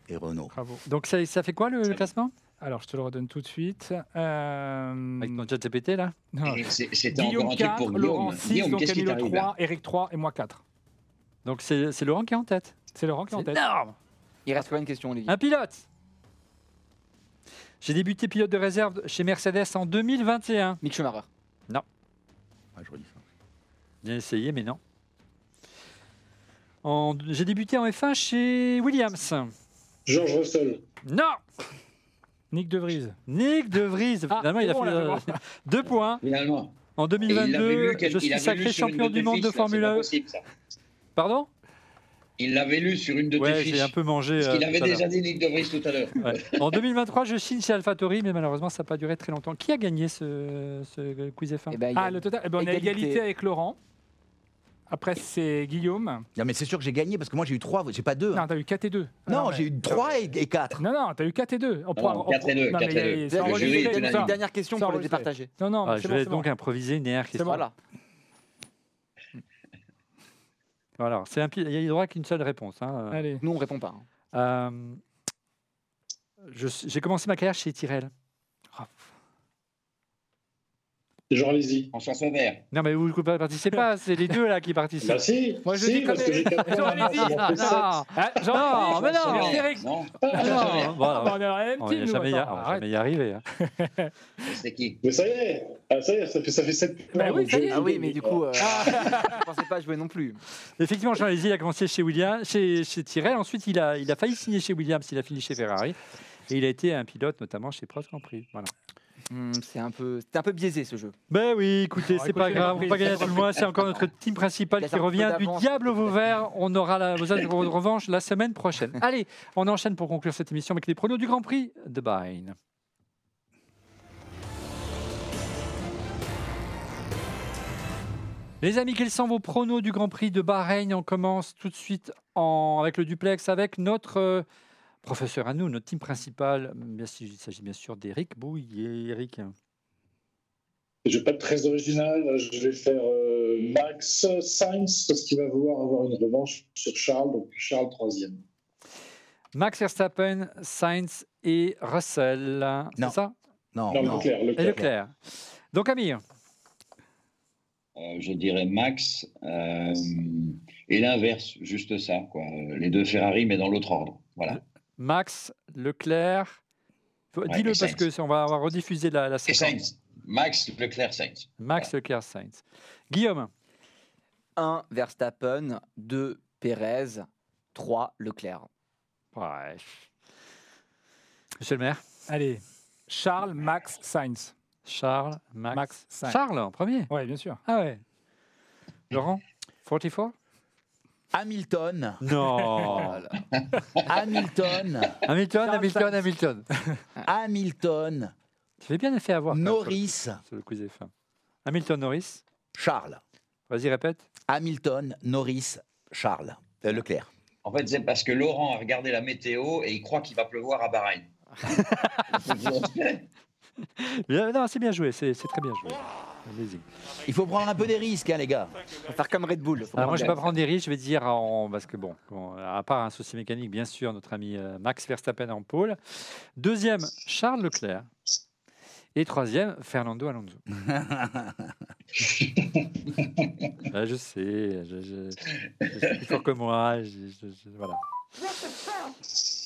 et Renault. Bravo. Donc ça, ça fait quoi le, le classement? Alors, je te le redonne tout de suite. Euh, Avec ton chat GPT là? Non. C'était encore un truc 4, pour Laurent Guillaume. 6, Guillaume, donc Camilo t'arrive là 3, Eric 3 et moi 4. Donc c'est c'est Laurent qui est en tête. C'est Laurent qui est en C'est tête. énorme Il reste combien de questions, Olivier Un pilote J'ai débuté pilote de réserve chez Mercedes en 2021. Mick Schumacher. Ouais, j'aurais dit ça. Bien essayé, mais non. En- J'ai débuté en F1 chez Williams. George Russell. Non Nick De Vries. Nick De Vries. Ah, Finalement, il a bon, fait euh, deux points. Finalement. En Et il l'avait 2022, lu quel- je suis sacré champion du tes monde de Formule pas 1. possible, ça. Pardon? Il l'avait lu sur une de tes Ouais, fiches. j'ai un peu mangé. Parce qu'il euh, avait déjà dit Nick De Vries tout à l'heure. Ouais. En 2023, je signe chez AlphaTauri, mais malheureusement, ça n'a pas duré très longtemps. Qui a gagné ce, ce quiz F1 Eh ben, Ah, le total. eh ben, on a Égalité. égalité avec Laurent. Après, c'est Guillaume. Non, mais c'est sûr que j'ai gagné parce que moi j'ai eu trois, j'ai pas deux. hein. Non, t'as eu 4 et 2. Non, j'ai eu trois et, et quatre. Non, non, t'as eu 4 et 2. On pourra- et et Le Le Une dernière question pour les enregistré. départager. Non, non, Ah, Je bon, vais bon. donc improviser une dernière question. Voilà. Voilà, c'est il y a droit qu'une seule réponse. hein. Allez. Nous, on répond pas. hein. Euh, J'ai commencé ma carrière chez Jean Lézy. François Sauvert. Non, mais vous ne participez pas, c'est les deux là qui participent. Bah si, Moi, je si, dis parce quand que Jean Lézy. Non, Ah, Jean Non, mais non. Eric. Non, non, voilà. on est la même On team, nous, jamais, y- attends, on jamais y arriver. hein. c'est qui? Mais ça y est, ah, ça y est, ça fait, ça fait 7 points. Bah oui, ça y est. Ah oui, mais du coup, euh, Ah. je pensais pas jouer non plus. Effectivement, Jean Lézy a commencé chez Williams, chez, chez Tyrrell. Ensuite, il a, il a failli signer chez Williams. Il a fini chez Ferrari. Et il a été un pilote, notamment chez Prost Grand Prix. Voilà. Hmm, c'est un peu, un peu biaisé ce jeu. Ben oui, écoutez, c'est pas grave, on va pas gagner tout le monde. C'est encore notre team principal qui revient du diable au Vauvert. On aura la revanche la semaine prochaine. Allez, on enchaîne pour conclure cette émission avec les pronos du Grand Prix de Bahreïn. Les amis, quels sont vos pronos du Grand Prix de Bahreïn? On commence tout de suite en- avec le duplex avec notre euh, professeur à nous, notre team principal. Bien il s'agit bien sûr d'Eric Bouillet. Eric. Je vais pas être très original, je vais faire euh, Max Sainz parce qu'il va vouloir avoir une revanche sur Charles, donc Charles troisième. Max Verstappen, Sainz et Russell. Non. C'est ça? Non, Non, non. Leclerc, Et. Donc Amir, Euh, Je dirais Max. euh, et l'inverse, juste ça. Quoi. Les deux Ferrari, mais dans l'autre ordre. Voilà. Max, Leclerc. Ouais, Dis-le parce que on va, on va rediffuser la, la Et séquence. Sainz. Max, Leclerc, Sainz. Max, Leclerc, Sainz. Guillaume, 1 Verstappen, 2 Pérez, 3 Leclerc. ouais. Monsieur le maire, Allez, Charles, Max, Sainz. Charles, Max, Max, Sainz. Charles en premier. Ouais, bien sûr. Ah ouais. Laurent, 44 Hamilton, Non. Hamilton, Hamilton, Hamilton. Hamilton. Hamilton, Tu fais bien fait avoir. Norris, Sur le, sur le quiz F1. Hamilton, Norris. Charles. Vas-y, répète. Hamilton, Norris, Charles. Euh, Leclerc. En fait, c'est parce que Laurent a regardé la météo et il croit qu'il va pleuvoir à Bahreïn. Bien- Non, c'est bien joué, c'est c'est très bien joué. Il faut prendre un peu des risques, hein, les gars. Faut faire comme Red Bull. Alors moi, je ne vais pas prendre des risques, je vais dire, en, parce que bon, bon, à part un souci mécanique, bien sûr, notre ami euh, Max Verstappen en pôle. Deuxième, Charles Leclerc. Et troisième, Fernando Alonso. Je sais, je, je, je suis plus fort que moi. je- je- je- voilà.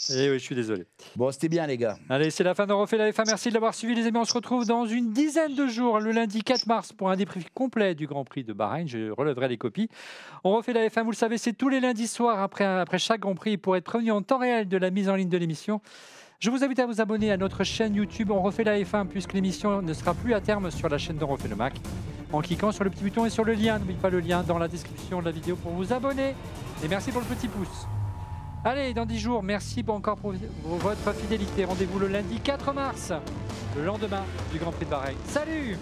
Et oui, je suis désolé. Bon, c'était bien, les gars. Allez, c'est la fin de Refait la F1. Merci de l'avoir suivi, les amis. On se retrouve dans une dizaine de jours, le lundi 4 mars, pour un débrief complet du Grand Prix de Bahreïn. Je relèverai les copies. On refait la F1, vous le savez, c'est tous les lundis soirs après, après chaque Grand Prix pour être prévenu en temps réel de la mise en ligne de l'émission. Je vous invite à vous abonner à notre chaîne YouTube On refait la F1 puisque l'émission ne sera plus à terme sur la chaîne de refait le Mac. En cliquant sur le petit bouton et sur le lien, n'oubliez pas le lien dans la description de la vidéo pour vous abonner. Et merci pour le petit pouce. Allez, dans 10 jours, merci pour encore pour votre fidélité. Rendez-vous le lundi 4 mars, le lendemain du Grand Prix de Bahreïn. Salut